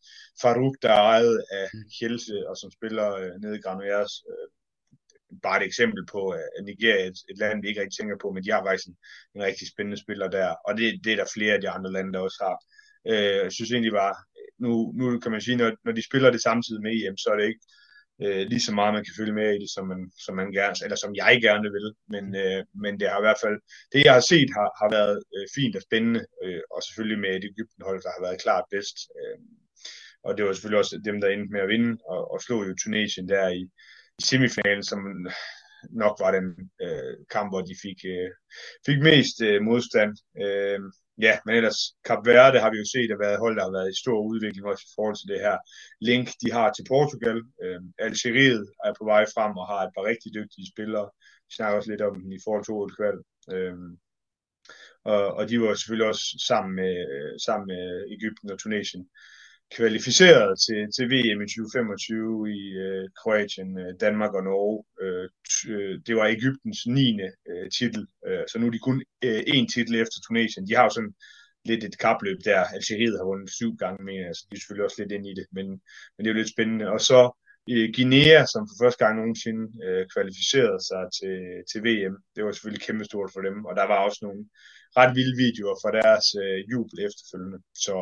Farouk, der er ejet af Kielse, og som spiller øh, nede i Granuers. Øh, bare et eksempel på, at Nigeria er et, et land, vi ikke rigtig tænker på, men de har faktisk en, en rigtig spændende spiller der. Og det, det er der flere af de andre lande, der også har. Øh, jeg synes egentlig bare, nu, nu kan man sige, når, når de spiller det samtidig med EM, så er det ikke øh, lige så meget man kan følge med i det, som man, som man gerne, eller som jeg gerne vil. Men, øh, men det har i hvert fald, det jeg har set har, har været øh, fint og spændende, øh, og selvfølgelig med et Ægyptenhold, der har været klart bedst. Øh, og det var selvfølgelig også dem, der endte med at vinde, og, og slå jo Tunesien der i, i semifinalen, som nok var den øh, kamp, hvor de fik, øh, fik mest øh, modstand. Øh, ja, men ellers Cap Verde har vi jo set at været hold, der har været i stor udvikling også i forhold til det her link, de har til Portugal. Øh, Algeriet er på vej frem og har et par rigtig dygtige spillere. Vi snakker også lidt om dem i forhold til OL kval. Øh, og, og de var selvfølgelig også sammen med, øh, sammen med Ægypten og Tunesien kvalificeret til, til VM i 2025 i øh, Kroatien, øh, Danmark og Norge. Øh, øh, det var Ægyptens 9. Øh, titel, øh, så nu er de kun øh, én titel efter Tunesien. De har jo sådan lidt et kapløb der. Algeriet har vundet syv gange mere, altså de er selvfølgelig også lidt ind i det, men, men det er jo lidt spændende. Og så øh, Guinea, som for første gang nogensinde øh, kvalificerede sig til, til VM. Det var selvfølgelig kæmpestort for dem, og der var også nogle ret vilde videoer fra deres øh, jubel efterfølgende. Så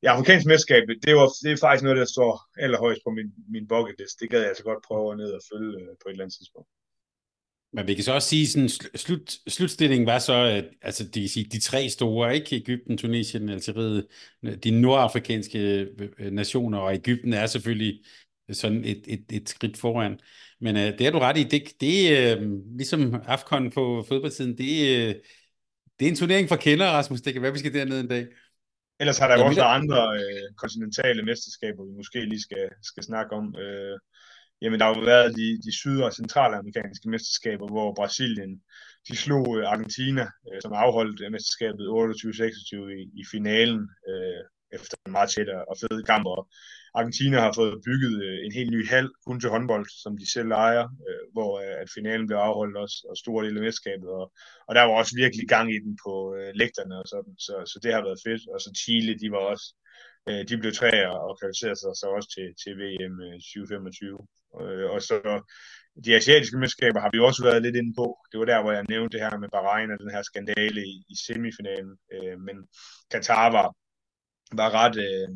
det afrikanske mesterskab, det, var, det er faktisk noget, der står allerhøjst på min, min bucket list. Det gad jeg altså godt prøve ned og følge øh, på et eller andet tidspunkt. Men vi kan så også sige, sådan slut, slutstillingen var så, at altså, de, sige, de tre store, ikke Ægypten, Tunesien, Algeriet, de nordafrikanske øh, nationer, og Ægypten er selvfølgelig sådan et, et, et skridt foran. Men uh, det er du ret i, det, det er uh, ligesom Afcon på fodboldtiden, det, uh, det er en turnering for kender, Rasmus. Det kan være, vi skal derned en dag. Ellers har der ja, også der... andre øh, kontinentale mesterskaber, vi måske lige skal, skal snakke om. Øh, jamen, der har jo været de, de syd- og centralamerikanske mesterskaber, hvor Brasilien de slog øh, Argentina, øh, som afholdt mesterskabet 28-26 i, i finalen øh, efter en meget tæt og fed kamp. Og Argentina har fået bygget øh, en helt ny hal kun til håndbold, som de selv ejer, øh, hvor øh, at finalen blev afholdt også, og store dele af mesterskabet, og, og der var også virkelig gang i den på øh, lægterne og sådan, så, så det har været fedt, og så Chile, de var også, øh, de blev træer og kvalificerede sig så også til, til VM 2025, øh, øh, og så de asiatiske mesterskaber har vi også været lidt inde på. Det var der, hvor jeg nævnte det her med Bahrain og den her skandale i, i semifinalen. Øh, men Katar var, var ret, øh,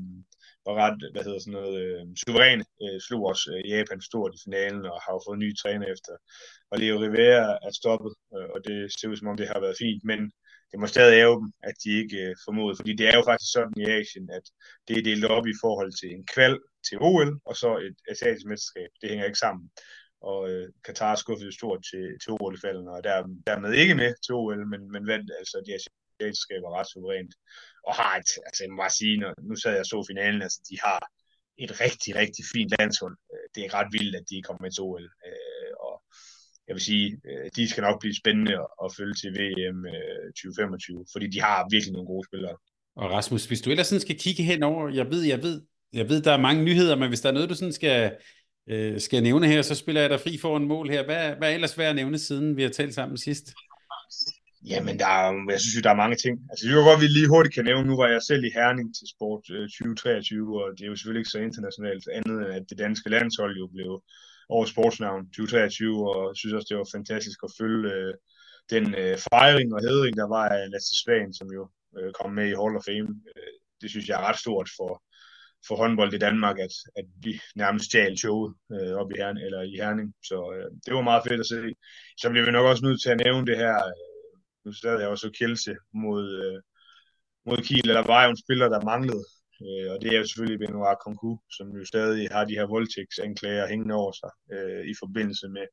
var ret, hvad hedder sådan noget, øh, suveræn, øh, slog også øh, Japan stort i finalen, og har jo fået ny træner efter. Og Leo Rivera er stoppet, øh, og det ser ud som om det har været fint, men det må stadig ære dem, at de ikke øh, formoder, fordi det er jo faktisk sådan i Asien, at det er delt op i forhold til en kval til OL, og så et asiatisk mesterskab. Det hænger ikke sammen. Og øh, Katar skuffede stort til, til OL-kvalden, og der, dermed ikke med til OL, men, men vandt altså de asiatiske mesterskaber ret suverænt og har et, altså jeg må bare sige, når, nu sad jeg og så finalen, altså de har et rigtig, rigtig fint landshold. Øh, det er ret vildt, at de kommer med til OL. Øh, og jeg vil sige, øh, de skal nok blive spændende at følge til VM 2025, øh, fordi de har virkelig nogle gode spillere. Og Rasmus, hvis du ellers sådan skal kigge henover, jeg ved, jeg ved, jeg ved, der er mange nyheder, men hvis der er noget, du sådan skal, skal nævne her, så spiller jeg dig fri for en mål her. Hvad, hvad er ellers værd at nævne, siden vi har talt sammen sidst? Jamen, der er, jeg synes jo, der er mange ting. Altså, det var godt, vi lige hurtigt kan nævne. Nu var jeg selv i Herning til sport øh, 2023, og det er jo selvfølgelig ikke så internationalt andet, end at det danske landshold jo blev over sportsnavn 2023, og jeg synes også, det var fantastisk at følge øh, den øh, fejring og hedring, der var af Lasse Svagen, som jo øh, kom med i Hall of Fame. Øh, det synes jeg er ret stort for, for håndbold i Danmark, at, at vi nærmest stjal showet øh, op i, Herning, eller i Herning. Så øh, det var meget fedt at se. Så bliver vi nok også nødt til at nævne det her. Øh, nu sad jeg også Kjelse mod, øh, mod Kiel, eller var jo en spiller, der manglede. Øh, og det er jo selvfølgelig Benoit Concu, som jo stadig har de her voldtægtsanklager hængende over sig øh, i forbindelse med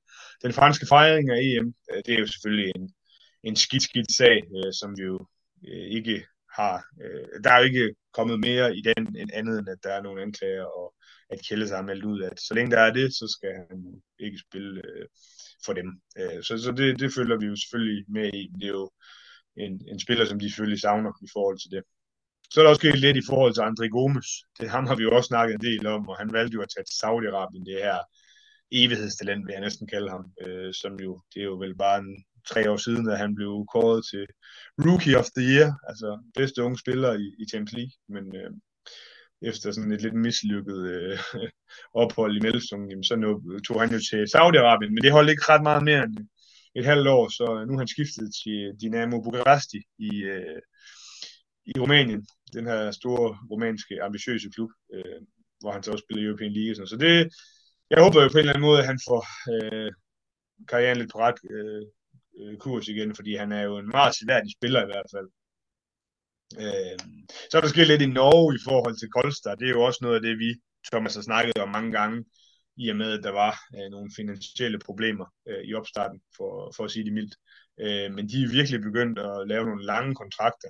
den franske fejring af EM. Øh, det er jo selvfølgelig en, en skidt, skidt sag, øh, som vi jo øh, ikke har. Øh, der er jo ikke kommet mere i den end andet, end at der er nogle anklager, og at Kjelle har meldt ud, at så længe der er det, så skal han ikke spille øh, for dem. Øh, så så det, det følger vi jo selvfølgelig med i. Det er jo en, en spiller, som de selvfølgelig savner i forhold til det. Så er der også sket lidt i forhold til André Gomes. Det ham har vi jo også snakket en del om, og han valgte jo at tage til Saudi-Arabien, det her evighedstalent, vil jeg næsten kalde ham, øh, som jo, det er jo vel bare en, tre år siden, at han blev kåret til Rookie of the Year, altså bedste unge spiller i, i Champions League, men øh, efter sådan et lidt mislykket øh, ophold i Mellemstungen, så nu, tog han jo til Saudi-Arabien, men det holdt ikke ret meget mere end et halvt år, så nu har han skiftet til Dinamo Bukaresti i, øh, i Rumænien, den her store romanske, ambitiøse klub, øh, hvor han så også spiller European League. Sådan. Så det, jeg håber jo på en eller anden måde, at han får øh, karrieren lidt på ret øh, øh, kurs igen, fordi han er jo en meget seværdig spiller i hvert fald. Øh, så er der sket lidt i Norge i forhold til Kolstad. Det er jo også noget af det, vi, Thomas, har snakket om mange gange, i og med, at der var øh, nogle finansielle problemer øh, i opstarten, for, for at sige det mildt. Øh, men de er virkelig begyndt at lave nogle lange kontrakter,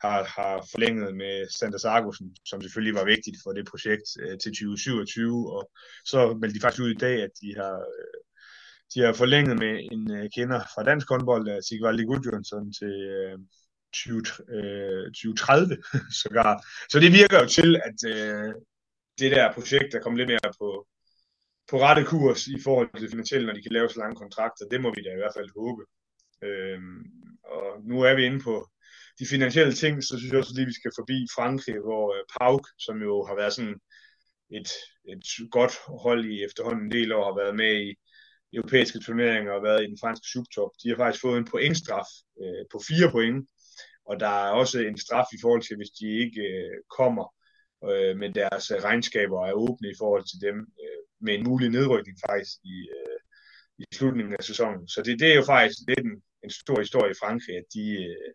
har, har forlænget med Sanders Argusen, som selvfølgelig var vigtigt for det projekt øh, til 2027, og så meldte de faktisk ud i dag, at de har øh, de har forlænget med en uh, kender fra dansk håndbold, øh, uh, Sigvaldi Gudjonsson, til uh, 20, uh, 2030 sågar. Så det virker jo til, at uh, det der projekt er kommet lidt mere på, på rette kurs i forhold til det finansielle, når de kan lave så lange kontrakter. Det må vi da i hvert fald håbe. Uh, og nu er vi inde på de finansielle ting, så synes jeg også lige, vi skal forbi Frankrig, hvor uh, Pauk, som jo har været sådan et, et godt hold i efterhånden en del år, har været med i europæiske turneringer og været i den franske subtop, de har faktisk fået en pointstraf øh, på fire point, og der er også en straf i forhold til, hvis de ikke øh, kommer, øh, med deres øh, regnskaber er åbne i forhold til dem, øh, med en mulig nedrykning faktisk i, øh, i slutningen af sæsonen. Så det, det er jo faktisk lidt en, en stor historie i Frankrig, at de, øh,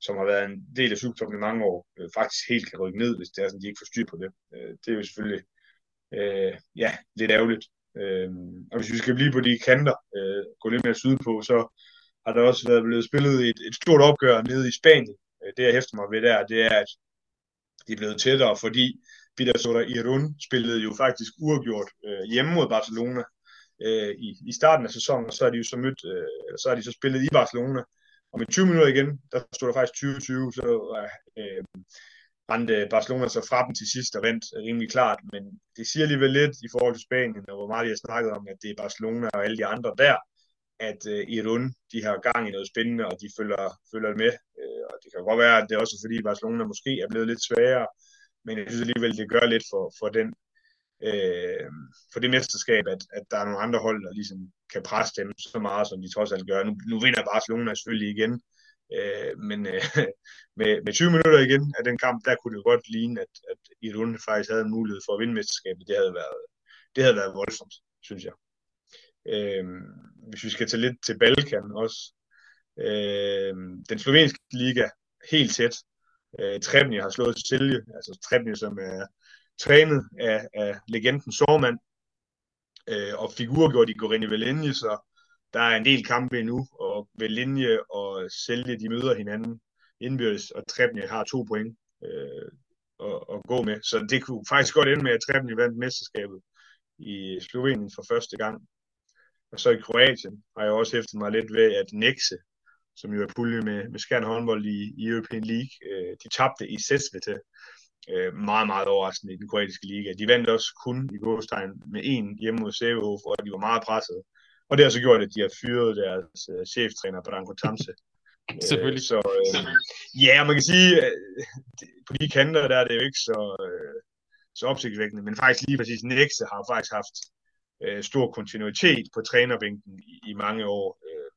som har været en del af subtoppen i mange år, øh, faktisk helt kan rykke ned, hvis det er sådan, de ikke får styr på det. Øh, det er jo selvfølgelig øh, ja, lidt ærgerligt. Øh, og hvis vi skal blive på de kanter, øh, gå lidt mere sydpå, så har der også været blevet spillet et, et stort opgør nede i Spanien. Øh, det, jeg hæfter mig ved der, det er, at de er blevet tættere, fordi Peter Irun spillede jo faktisk uafgjort øh, hjemme mod Barcelona øh, i, i starten af sæsonen, og så har de jo så mødt, øh, så har de så spillet i Barcelona, og med 20 minutter igen, der stod der faktisk 20-20, så øh, rendte Barcelona så fra dem til sidst og vandt øh, rimelig klart, men det siger alligevel lidt i forhold til Spanien, og hvor meget de har snakket om, at det er Barcelona og alle de andre der, at øh, Irun, de har gang i noget spændende, og de følger, følger med. Øh, og det kan godt være, at det er også fordi Barcelona måske er blevet lidt sværere, men jeg synes alligevel, det gør lidt for, for den øh, for det mesterskab, at, at der er nogle andre hold, der ligesom kan presse dem så meget, som de trods alt gør. Nu, nu vinder Barcelona selvfølgelig igen, Øh, men øh, med, med 20 minutter igen af den kamp, der kunne det jo godt ligne, at, at Irun faktisk havde en mulighed for at vinde mesterskabet. Det havde været, det havde været voldsomt, synes jeg. Øh, hvis vi skal tage lidt til Balkan også. Øh, den slovenske liga, helt tæt. Øh, Trebny har slået Silje, altså Trebny, som er trænet af, af legenden Sormand, øh, og figurgjort i Gorini Velenje, så der er en del kampe endnu, og ved linje og sælge, de møder hinanden indbyrdes, og Trebny har to point øh, at, at gå med. Så det kunne faktisk godt ende med, at Trebny vandt mesterskabet i Slovenien for første gang. Og så i Kroatien har jeg også hæftet mig lidt ved, at Nexe, som jo er pulje med, med Skjern håndbold i, i European League, øh, de tabte i Sesvete øh, meget, meget overraskende i den kroatiske liga. De vandt også kun i gåstegn med en hjemme mod Sevehof, og de var meget presset. Og det har så gjort, at de har fyret deres uh, cheftræner, Branko Tamse. Selvfølgelig. Øh, så øh, ja, man kan sige, at på de kanter, der er det jo ikke så, øh, så opsigtsvækkende, men faktisk lige præcis Nexe har faktisk haft øh, stor kontinuitet på trænerbænken i, i mange år. Øh,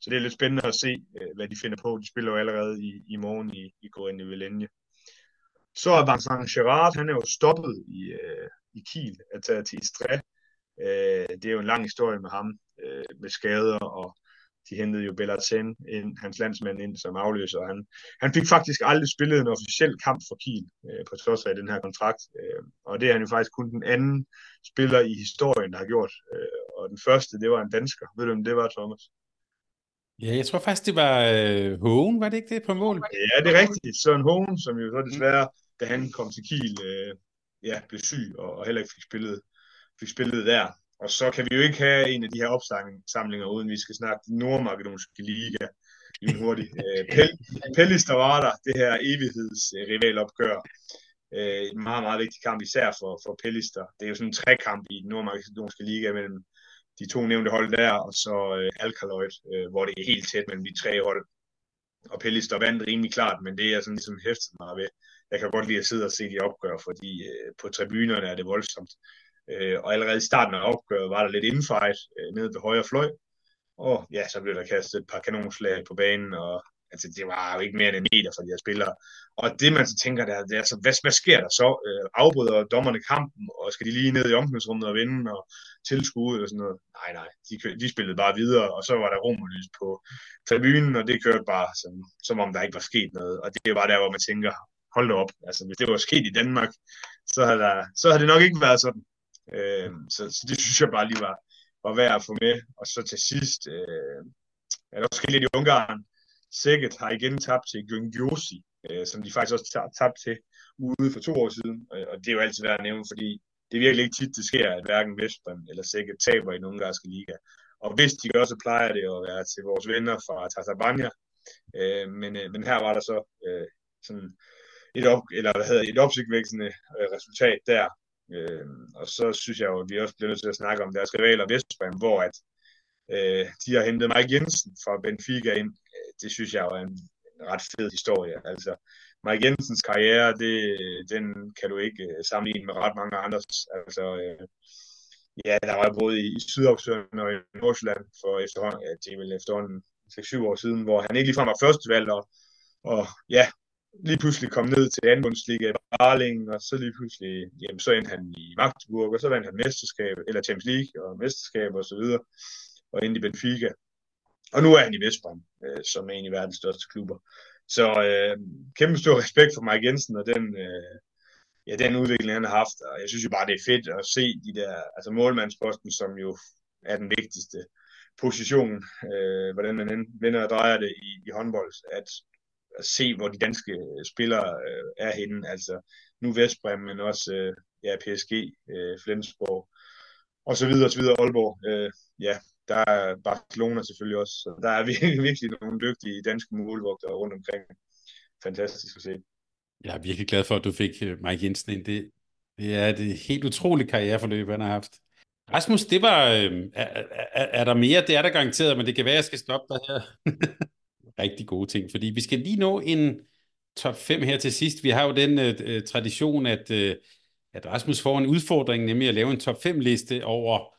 så det er lidt spændende at se, øh, hvad de finder på. De spiller jo allerede i, i morgen i, i Corinne Velenje. Så er Vincent Gerard, han er jo stoppet i, øh, i Kiel at tage til Istre. Øh, det er jo en lang historie med ham, øh, med skader, og de hentede jo Bellatsen, ind, hans landsmand, ind som afløser. Og han, han fik faktisk aldrig spillet en officiel kamp for Kiel, øh, på trods af den her kontrakt. Øh, og det er han jo faktisk kun den anden spiller i historien, der har gjort. Øh, og den første, det var en dansker. Ved du, hvem det var, Thomas? Ja, jeg tror faktisk, det var øh, Hågen, var det ikke det på mål? Ja, det er rigtigt. Søren Hågen, som jo så desværre, da han kom til Kiel, øh, ja, blev syg og, og heller ikke fik spillet, fik spillet der. Og så kan vi jo ikke have en af de her opsamlinger, uden vi skal snakke den nordmakedonske liga hurtigt. Øh, Pellis, der var der, det her evighedsrivalopgør. Øh, en meget, meget vigtig kamp, især for, for Pellister. Det er jo sådan en trekamp i den nordmakedonske liga mellem de to nævnte hold der, og så øh, Alkaloid, øh, hvor det er helt tæt mellem de tre hold. Og Pellister vandt rimelig klart, men det er sådan ligesom hæftet mig ved. Jeg kan godt lide at sidde og se de opgør, fordi øh, på tribunerne er det voldsomt. Øh, og allerede i starten af opgøret var der lidt infight øh, nede ved højre fløj, og ja, så blev der kastet et par kanonslag på banen, og altså, det var jo ikke mere end en meter for de her spillere. Og det man så tænker, der, det er altså, hvad, hvad sker der så? Øh, afbryder dommerne kampen, og skal de lige ned i omklædningsrummet og vinde og tilskue eller sådan noget? Nej, nej, de, de spillede bare videre, og så var der romerlys på tribunen, og det kørte bare som, som om der ikke var sket noget. Og det er bare der, hvor man tænker, hold da op, altså hvis det var sket i Danmark, så havde, der, så havde det nok ikke været sådan. Øh, så, så det synes jeg bare lige var, var værd at få med. Og så til sidst, øh, er der også lidt i Ungarn. Sækket har igen tabt til Gyngyosi, øh, som de faktisk også tabt til ude for to år siden. Og det er jo altid værd at nævne, fordi det er virkelig ikke tit, det sker, at hverken Vestbrem eller Sækket taber i den ungarske liga. Og hvis de gør, så plejer det at være til vores venner fra Tatabania. Øh, men, øh, men her var der så øh, sådan et, op, eller hvad hedder, et opsigtvækkende øh, resultat der, Øh, og så synes jeg jo, at vi også bliver nødt til at snakke om deres rivaler Vestbrem, hvor at, øh, de har hentet Mike Jensen fra Benfica ind. Øh, det synes jeg jo er en, en ret fed historie. Altså, Mike Jensens karriere, det, den kan du ikke øh, sammenligne med ret mange andres. Altså, øh, ja, der var både i, i og i Nordsjælland for efterhånden, ja, det er vel efterhånden 6-7 år siden, hvor han ikke ligefrem var førstevalg, og, og ja, lige pludselig kom ned til anden bundsliga i Barling, og så lige pludselig, jamen, så endte han i Magdeburg, og så vandt han mesterskab, eller Champions League og mesterskab og så videre, og endte i Benfica. Og nu er han i Vestbrem, øh, som er en af verdens største klubber. Så øh, kæmpe stor respekt for Mike Jensen og den, øh, ja, den udvikling, han har haft. Og jeg synes jo bare, det er fedt at se de der, altså målmandsposten, som jo er den vigtigste position, øh, hvordan man vender og drejer det i, i håndbold, at at se, hvor de danske øh, spillere øh, er henne. Altså nu Vestbrem, men også øh, ja, PSG, øh, Flensborg og så videre, og så videre Aalborg. Øh, ja, der er Barcelona selvfølgelig også. Så der er virkelig, virkelig nogle dygtige danske målvogtere rundt omkring. Fantastisk at se. Jeg er virkelig glad for, at du fik øh, Mike Jensen ind. Det, det er et helt utroligt karriereforløb, han har haft. Rasmus, det var... Øh, er, er, er der mere? Det er der garanteret, men det kan være, at jeg skal stoppe dig her. rigtig gode ting, fordi vi skal lige nå en top 5 her til sidst. Vi har jo den øh, øh, tradition, at, øh, at Rasmus får en udfordring, nemlig at lave en top 5 liste over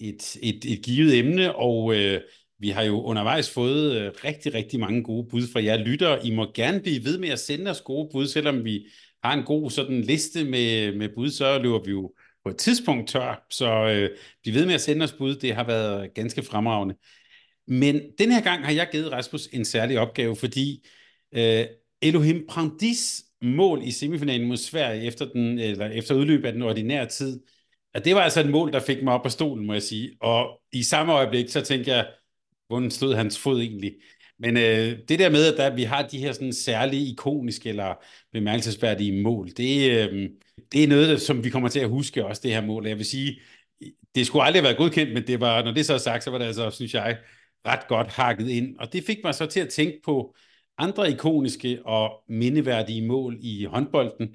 et, et, et givet emne, og øh, vi har jo undervejs fået øh, rigtig, rigtig mange gode bud fra jer lyttere. I må gerne blive ved med at sende os gode bud, selvom vi har en god sådan liste med, med bud, så løber vi jo på et tidspunkt tør, så øh, bliv ved med at sende os bud. Det har været ganske fremragende. Men den her gang har jeg givet Rasmus en særlig opgave, fordi øh, Elohim Prandis mål i semifinalen mod Sverige efter, den, eller efter udløbet af den ordinære tid, at det var altså et mål, der fik mig op på stolen, må jeg sige. Og i samme øjeblik, så tænkte jeg, hvordan stod hans fod egentlig? Men øh, det der med, at der, vi har de her sådan særlige ikoniske eller bemærkelsesværdige mål, det, øh, det er noget, som vi kommer til at huske også, det her mål. Jeg vil sige, det skulle aldrig have været godkendt, men det var, når det så er sagt, så var det altså, synes jeg, ret godt hakket ind. Og det fik mig så til at tænke på andre ikoniske og mindeværdige mål i håndbolden.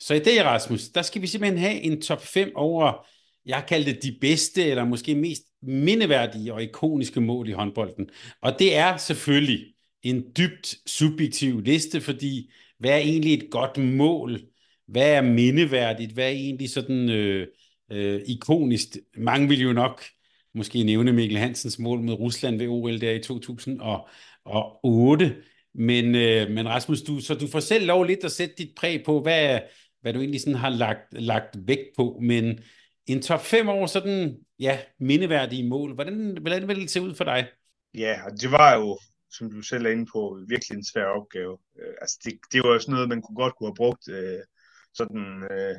Så i dag, Rasmus, der skal vi simpelthen have en top 5 over, jeg kaldte det de bedste, eller måske mest mindeværdige og ikoniske mål i håndbolden. Og det er selvfølgelig en dybt subjektiv liste, fordi hvad er egentlig et godt mål? Hvad er mindeværdigt? Hvad er egentlig sådan øh, øh, ikonisk? Mange vil jo nok måske nævne Mikkel Hansens mål mod Rusland ved OL der i 2008. Men, øh, men Rasmus, du, så du får selv lov lidt at sætte dit præg på, hvad, hvad du egentlig sådan har lagt, lagt vægt på. Men en top 5 år sådan, ja, mindeværdige mål, hvordan, hvordan vil det se ud for dig? Ja, og det var jo, som du selv er inde på, virkelig en svær opgave. Øh, altså det, det var jo sådan noget, man kunne godt kunne have brugt øh, sådan øh,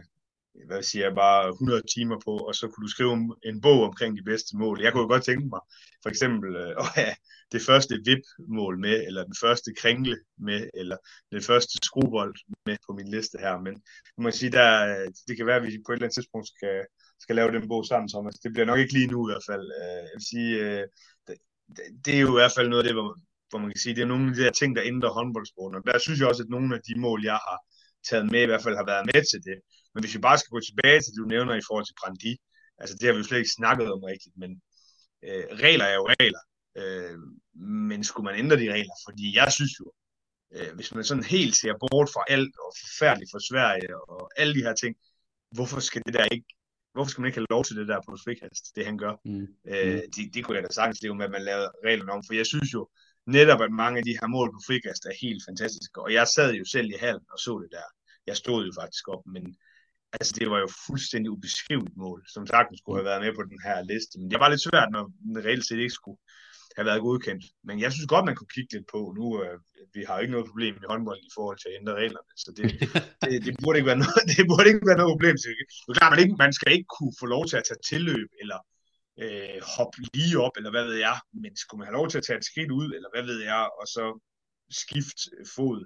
hvad siger jeg, bare 100 timer på, og så kunne du skrive en bog omkring de bedste mål. Jeg kunne jo godt tænke mig, for eksempel, øh, at have det første VIP-mål med, eller den første kringle med, eller den første skruebold med på min liste her. Men man må sige, der, øh, det kan være, at vi på et eller andet tidspunkt skal, skal lave den bog sammen, Thomas. Det bliver nok ikke lige nu i hvert fald. Øh, jeg vil sige, det, det er jo i hvert fald noget af det, hvor, hvor man kan sige, det er nogle af de der ting, der ændrer håndboldsporten. Og der synes jeg også, at nogle af de mål, jeg har taget med, i hvert fald har været med til det. Men hvis vi bare skal gå tilbage til det, du nævner i forhold til Brandi, altså det har vi jo slet ikke snakket om rigtigt, men øh, regler er jo regler. Øh, men skulle man ændre de regler? Fordi jeg synes jo, øh, hvis man sådan helt ser bort fra alt og forfærdeligt for Sverige og alle de her ting, hvorfor skal det der ikke hvorfor skal man ikke have lov til det der på frikast, det han gør? Mm. Øh, det, det kunne jeg da sagtens leve med, at man lavede reglerne om, for jeg synes jo netop, at mange af de her mål på frikast er helt fantastiske, og jeg sad jo selv i hallen og så det der. Jeg stod jo faktisk op, men altså det var jo fuldstændig ubeskriveligt mål, som sagtens skulle have været med på den her liste. Men det var lidt svært, når den reelt set ikke skulle have været godkendt. Men jeg synes godt, man kunne kigge lidt på. Nu, øh, vi har ikke noget problem i håndbold i forhold til at ændre reglerne, så det, det, det, burde, ikke være noget, det burde ikke være noget problem. Det er klart, man, ikke, man skal ikke kunne få lov til at tage tilløb, eller øh, hoppe lige op, eller hvad ved jeg. Men skulle man have lov til at tage et skridt ud, eller hvad ved jeg, og så skifte fod,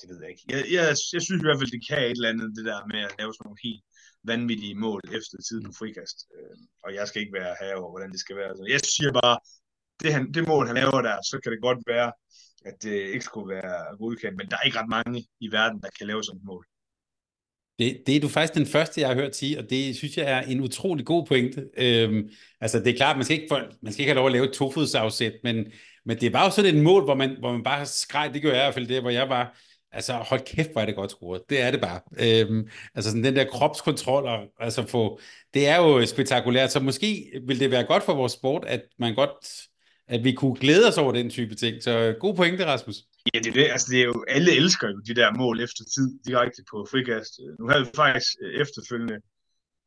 det ved jeg ikke. Jeg, jeg, jeg synes i hvert fald, det kan et eller andet, det der med at lave sådan nogle helt vanvittige mål efter tid på frikast. Øh, og jeg skal ikke være her over, hvordan det skal være. Så jeg siger bare, det, han, det mål, han laver der, så kan det godt være, at det ikke skulle være godkendt, men der er ikke ret mange i verden, der kan lave sådan et mål. Det, det er du faktisk den første, jeg har hørt sige, og det synes jeg er en utrolig god pointe. Øhm, altså det er klart, man skal ikke, man skal ikke have lov at lave et tofodsafsæt, men, men det var jo sådan et mål, hvor man, hvor man bare skreg, det gjorde jeg i hvert fald det, hvor jeg var, altså hold kæft, hvor er det godt scoret. Det er det bare. Øhm, altså sådan den der kropskontrol, og, altså få, det er jo spektakulært, så måske vil det være godt for vores sport, at man godt, at vi kunne glæde os over den type ting. Så god pointe, Rasmus. Ja, det er det. Altså, det er jo, alle elsker jo de der mål efter tid direkte på frikast. Nu havde vi faktisk efterfølgende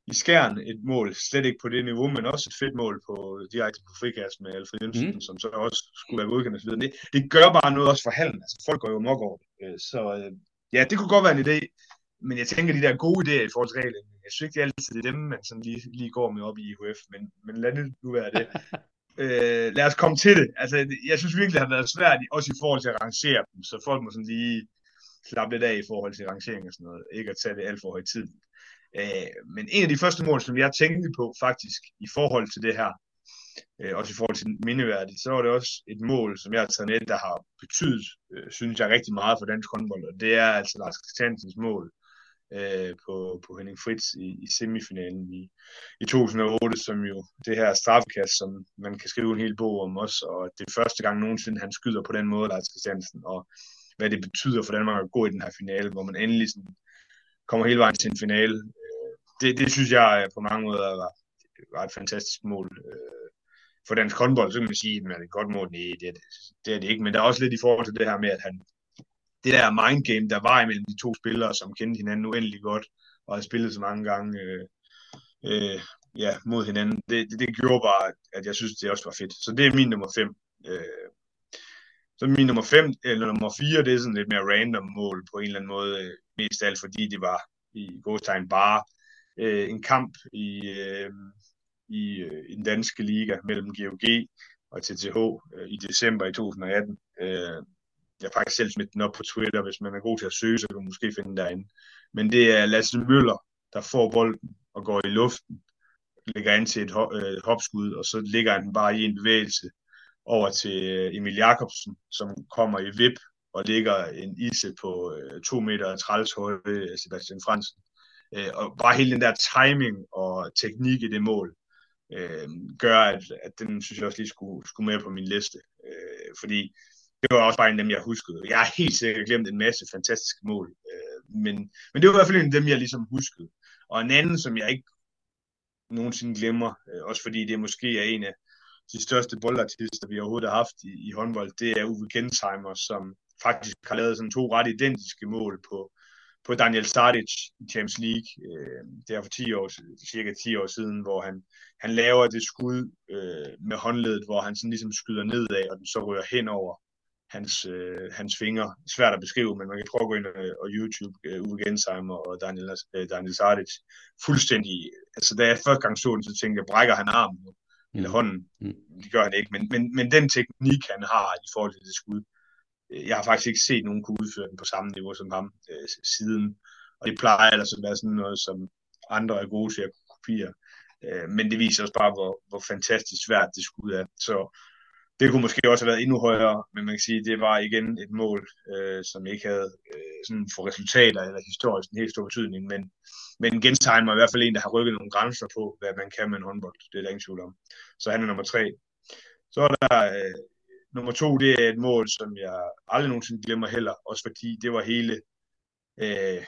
i skærn et mål, slet ikke på det niveau, men også et fedt mål på direkte på frikast med Alfred Jensen, mm. som så også skulle være godkendt osv. Det, det gør bare noget også for hallen. Altså, folk går jo mok over det. Øh, så øh, ja, det kunne godt være en idé, men jeg tænker, de der gode idéer i forhold til reglerne, jeg synes ikke altid, det er dem, man sådan lige, lige går med op i IHF, men, men lad det nu være det. øh, lad os komme til det. Altså, jeg synes virkelig, det har været svært, også i forhold til at rangere dem, så folk må sådan lige slappe lidt af i forhold til rangering og sådan noget. Ikke at tage det alt for højt tid. Øh, men en af de første mål, som jeg tænkte på faktisk i forhold til det her, øh, også i forhold til mindeværdigt, så var det også et mål, som jeg har taget med, der har betydet, øh, synes jeg, rigtig meget for dansk håndbold, og det er altså Lars Christiansens mål øh, på, på Henning Fritz i, i semifinalen i, i 2008, som jo det her straffekast, som man kan skrive en hel bog om også, og det er første gang nogensinde, han skyder på den måde, Lars Christiansen, og hvad det betyder for Danmark at gå i den her finale, hvor man endelig sådan kommer hele vejen til en finale. Øh, det, det synes jeg på mange måder var, var et fantastisk mål. Øh, for dansk håndbold, så kan man sige, at det er et godt mål. Nej, det, det er det ikke, men der er også lidt i forhold til det her med, at han, det der mind game, der var imellem de to spillere, som kendte hinanden uendelig godt, og havde spillet så mange gange øh, øh, ja, mod hinanden, det, det, det gjorde bare, at jeg synes, det også var fedt. Så det er min nummer 5. Øh, så min nummer 5, eller nummer 4, det er sådan lidt mere random mål på en eller anden måde, øh, mest alt fordi det var i godstegn bare øh, en kamp i, øh, i, øh, i den danske liga mellem GOG og TTH øh, i december i 2018. Øh, jeg faktisk selv smidt den op på Twitter, hvis man er god til at søge, så kan man måske finde den derinde. Men det er Lasse Møller, der får bolden og går i luften, lægger ind til et øh, hopskud, og så ligger han bare i en bevægelse over til øh, Emil Jakobsen, som kommer i vip og ligger en ise på øh, 2 meter 30 høje øh, Sebastian Fransen. Øh, og bare hele den der timing og teknik i det mål, øh, gør, at, at den synes jeg også lige skulle, skulle med på min liste. Øh, fordi det var også bare en af dem, jeg huskede. Jeg har helt sikkert glemt en masse fantastiske mål. Øh, men, men det var i hvert fald en af dem, jeg ligesom huskede. Og en anden, som jeg ikke nogensinde glemmer, øh, også fordi det måske er en af de største boldartister, vi overhovedet har haft i, i håndbold, det er Uwe Gensheimer, som faktisk har lavet sådan to ret identiske mål på, på Daniel Saric i Champions League. Øh, der for 10 år, cirka 10 år siden, hvor han, han laver det skud øh, med håndledet, hvor han sådan ligesom skyder nedad, og den så rører hen over hans, øh, hans fingre. Svært at beskrive, men man kan prøve at gå ind og, og YouTube øh, Uwe Gensheimer og Daniel, øh, Daniel Sardic. Fuldstændig, altså da jeg første gang så den, så tænkte jeg, brækker han armen mm. eller hånden? Mm. Det gør han ikke, men, men, men den teknik, han har i forhold til det skud, øh, jeg har faktisk ikke set nogen kunne udføre den på samme niveau som ham øh, siden. Og det plejer altså at være sådan noget, som andre er gode til at kopiere. Øh, men det viser også bare, hvor, hvor fantastisk svært det skud er. Så det kunne måske også have været endnu højere, men man kan sige, at det var igen et mål, øh, som ikke havde øh, sådan for resultater eller historisk en helt stor betydning, men, men Genstein var i hvert fald en, der har rykket nogle grænser på, hvad man kan med en håndbold. Det er der ingen tvivl om. Så han er nummer tre. Så er der øh, nummer to, det er et mål, som jeg aldrig nogensinde glemmer heller, også fordi det var hele øh,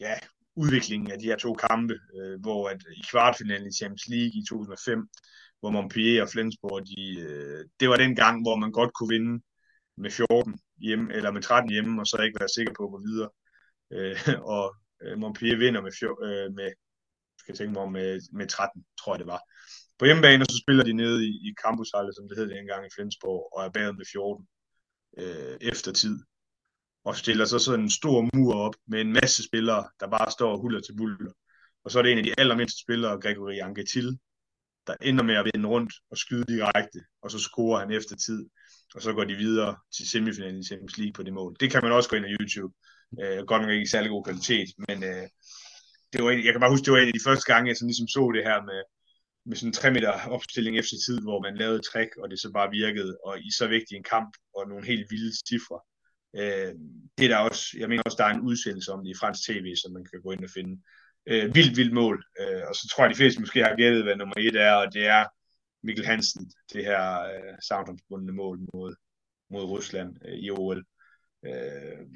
ja, udviklingen af de her to kampe, øh, hvor at i kvartfinalen i Champions League i 2005, hvor Montpellier og Flensborg, de, øh, det var den gang, hvor man godt kunne vinde med 14 hjemme, eller med 13 hjemme, og så ikke være sikker på at gå videre. Øh, og øh, Montpellier vinder med, fjor, øh, med skal jeg tænke mig om, med, med 13, tror jeg det var. På hjemmebane, så spiller de nede i, i Campushalle, som det hed dengang i Flensborg, og er bagud med 14 øh, efter tid. Og stiller så sådan en stor mur op med en masse spillere, der bare står og huller til buller. Og så er det en af de allermindste spillere, Gregory Angetil, der ender med at vende rundt og skyde direkte, og så scorer han efter tid, og så går de videre til semifinalen i Champions League på det mål. Det kan man også gå ind på YouTube. Øh, godt nok ikke i særlig god kvalitet, men øh, det var en, jeg kan bare huske, det var en af de første gange, jeg sådan ligesom så det her med, med sådan en 3 meter opstilling efter tid, hvor man lavede et trick, og det så bare virkede, og i så vigtig en kamp, og nogle helt vilde cifre. Øh, det er der også, jeg mener også, der er en udsendelse om det i fransk tv, som man kan gå ind og finde øh, vildt, vildt mål. Øh, og så tror jeg, de fleste måske har gættet, hvad nummer et er, og det er Mikkel Hansen, det her øh, savnomsbundne mål mod, mod Rusland øh, i OL. Øh,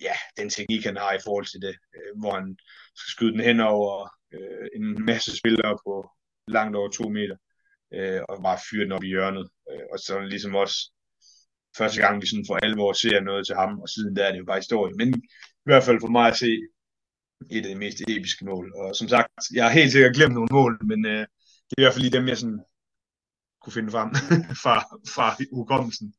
ja, den teknik, han har i forhold til det, øh, hvor han skal skyde den hen over øh, en masse spillere på langt over to meter, øh, og bare fyre den op i hjørnet. Øh, og så ligesom også første gang, vi sådan for alvor ser noget til ham, og siden der er det jo bare historie. Men i hvert fald for mig at se, et af de mest episke mål. Og som sagt, jeg har helt sikkert glemt nogle mål, men øh, det er i hvert fald lige dem, jeg sådan kunne finde frem fra, fra hukommelsen.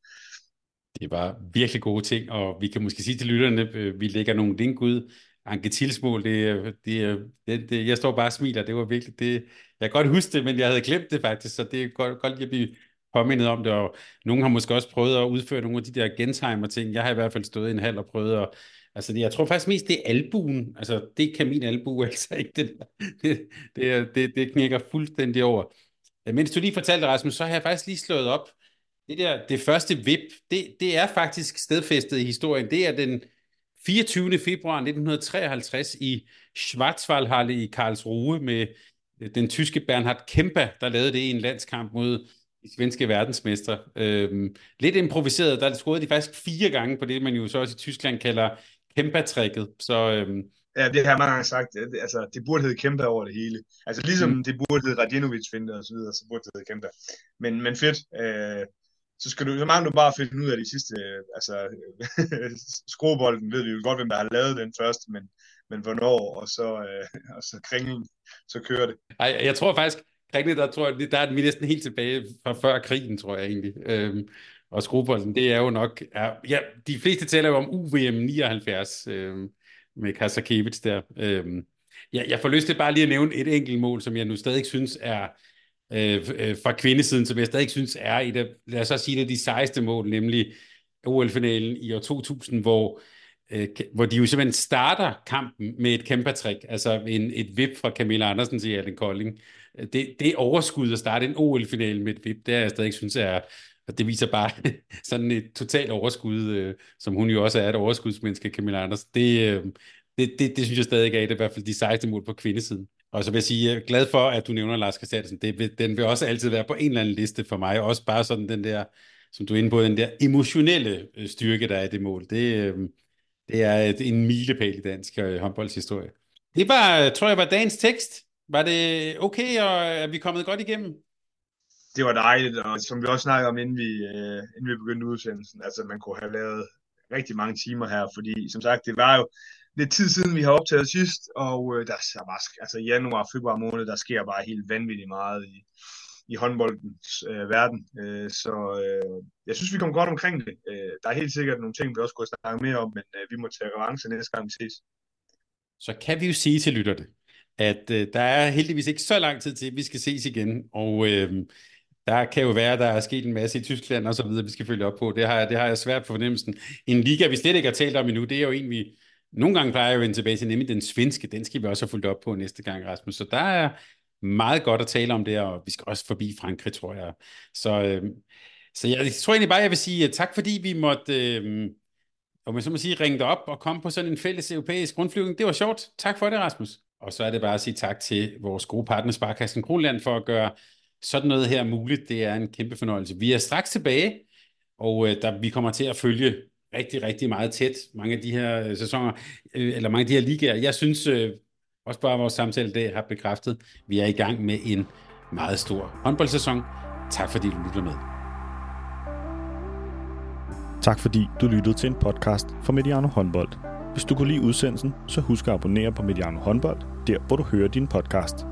Det var virkelig gode ting, og vi kan måske sige til lytterne, øh, vi lægger nogle link ud. Anke Tilsmål, det, øh, det, øh, det, det, jeg står bare og smiler, det var virkelig det. Jeg kan godt huske det, men jeg havde glemt det faktisk, så det er godt, godt lige at blive påmindet om det, og nogen har måske også prøvet at udføre nogle af de der gentimer ting. Jeg har i hvert fald stået i en halv og prøvet at Altså, jeg tror faktisk mest, det er albuen. Altså, det kan min albu altså ikke. Det, det, det, det, det knækker fuldstændig over. Øh, mens du lige fortalte, Rasmus, så har jeg faktisk lige slået op. Det der, det første VIP, det, det er faktisk stedfæstet i historien. Det er den 24. februar 1953 i Schwarzwaldhalle i Karlsruhe med øh, den tyske Bernhard Kemper, der lavede det i en landskamp mod de svenske verdensmestre. Øhm, lidt improviseret, der scorede de faktisk fire gange på det, man jo så også i Tyskland kalder Kempa-tricket. Så, øhm... Ja, det har mange gange sagt. Det, altså, det burde hedde Kempa over det hele. Altså ligesom mm. det burde hedde Radinovic finte og så videre, så burde det hedde Kempa. Men, men fedt. Øh, så, skal du, så mangler du bare finde ud af de sidste, øh, altså skruebolden ved vi jo godt, hvem der har lavet den først, men, men hvornår, og så, øh, og så kringlen, så kører det. Ej, jeg tror faktisk, kringlen, der tror jeg, der er vi næsten helt tilbage fra før krigen, tror jeg egentlig. Øhm, og skruebolden, det er jo nok... Er, ja, de fleste taler jo om UVM 79 øh, med Kasakevits der. Øh, ja, jeg får lyst til bare lige at nævne et enkelt mål, som jeg nu stadig synes er øh, øh, fra kvindesiden, som jeg stadig synes er et af, lad os så sige det, de sejeste mål, nemlig OL-finalen i år 2000, hvor øh, hvor de jo simpelthen starter kampen med et kæmpe trick, altså en, et vip fra Camilla Andersen til Erling Kolding. Det, det overskud at starte en OL-finale med et vip, det er jeg stadig synes er, og det viser bare sådan et totalt overskud, øh, som hun jo også er et overskudsmenneske, Camilla Anders. Det, øh, det, det, det synes jeg stadig er det, i hvert fald de 16 mål på kvindesiden. Og så vil jeg sige, jeg er glad for, at du nævner Lars Christiansen. Det vil, den vil også altid være på en eller anden liste for mig. Også bare sådan den der, som du er inde på, den der emotionelle øh, styrke, der er i det mål. Det, øh, det er et, en milepæl i dansk øh, håndboldshistorie. Det var, tror jeg, var dagens tekst. Var det okay, og er vi kommet godt igennem? Det var dejligt, og som vi også snakkede om, inden vi, øh, inden vi begyndte udsendelsen, altså man kunne have lavet rigtig mange timer her, fordi som sagt, det var jo lidt tid siden, vi har optaget sidst, og øh, der er bare, altså i januar, februar måned, der sker bare helt vanvittigt meget i, i håndboldens øh, verden. Øh, så øh, jeg synes, vi kom godt omkring det. Øh, der er helt sikkert nogle ting, vi også kunne snakke mere om, men øh, vi må tage revanche næste gang vi ses. Så kan vi jo sige til lytterne, at øh, der er heldigvis ikke så lang tid til, at vi skal ses igen, og øh, der kan jo være, der er sket en masse i Tyskland og så videre, vi skal følge op på. Det har, det har jeg svært på fornemmelsen. En liga, vi slet ikke har talt om endnu, det er jo en, vi nogle gange plejer at vende tilbage til, nemlig den svenske. Den skal vi også have fulgt op på næste gang, Rasmus. Så der er meget godt at tale om det, og vi skal også forbi Frankrig, tror jeg. Så, øh, så jeg tror egentlig bare, jeg vil sige øh, tak, fordi vi måtte, øh, om jeg så må sige, ringe dig op og komme på sådan en fælles europæisk grundflyvning. Det var sjovt. Tak for det, Rasmus. Og så er det bare at sige tak til vores gode partner Sparkassen Kronland for at gøre sådan noget her muligt. Det er en kæmpe fornøjelse. Vi er straks tilbage, og øh, der, vi kommer til at følge rigtig, rigtig meget tæt mange af de her øh, sæsoner, øh, eller mange af de her ligaer. Jeg synes øh, også bare, at vores samtale i dag har bekræftet, at vi er i gang med en meget stor håndboldsæson. Tak fordi du lyttede med. Tak fordi du lyttede til en podcast fra Mediano Håndbold. Hvis du kunne lide udsendelsen, så husk at abonnere på Mediano Håndbold, der hvor du hører din podcast.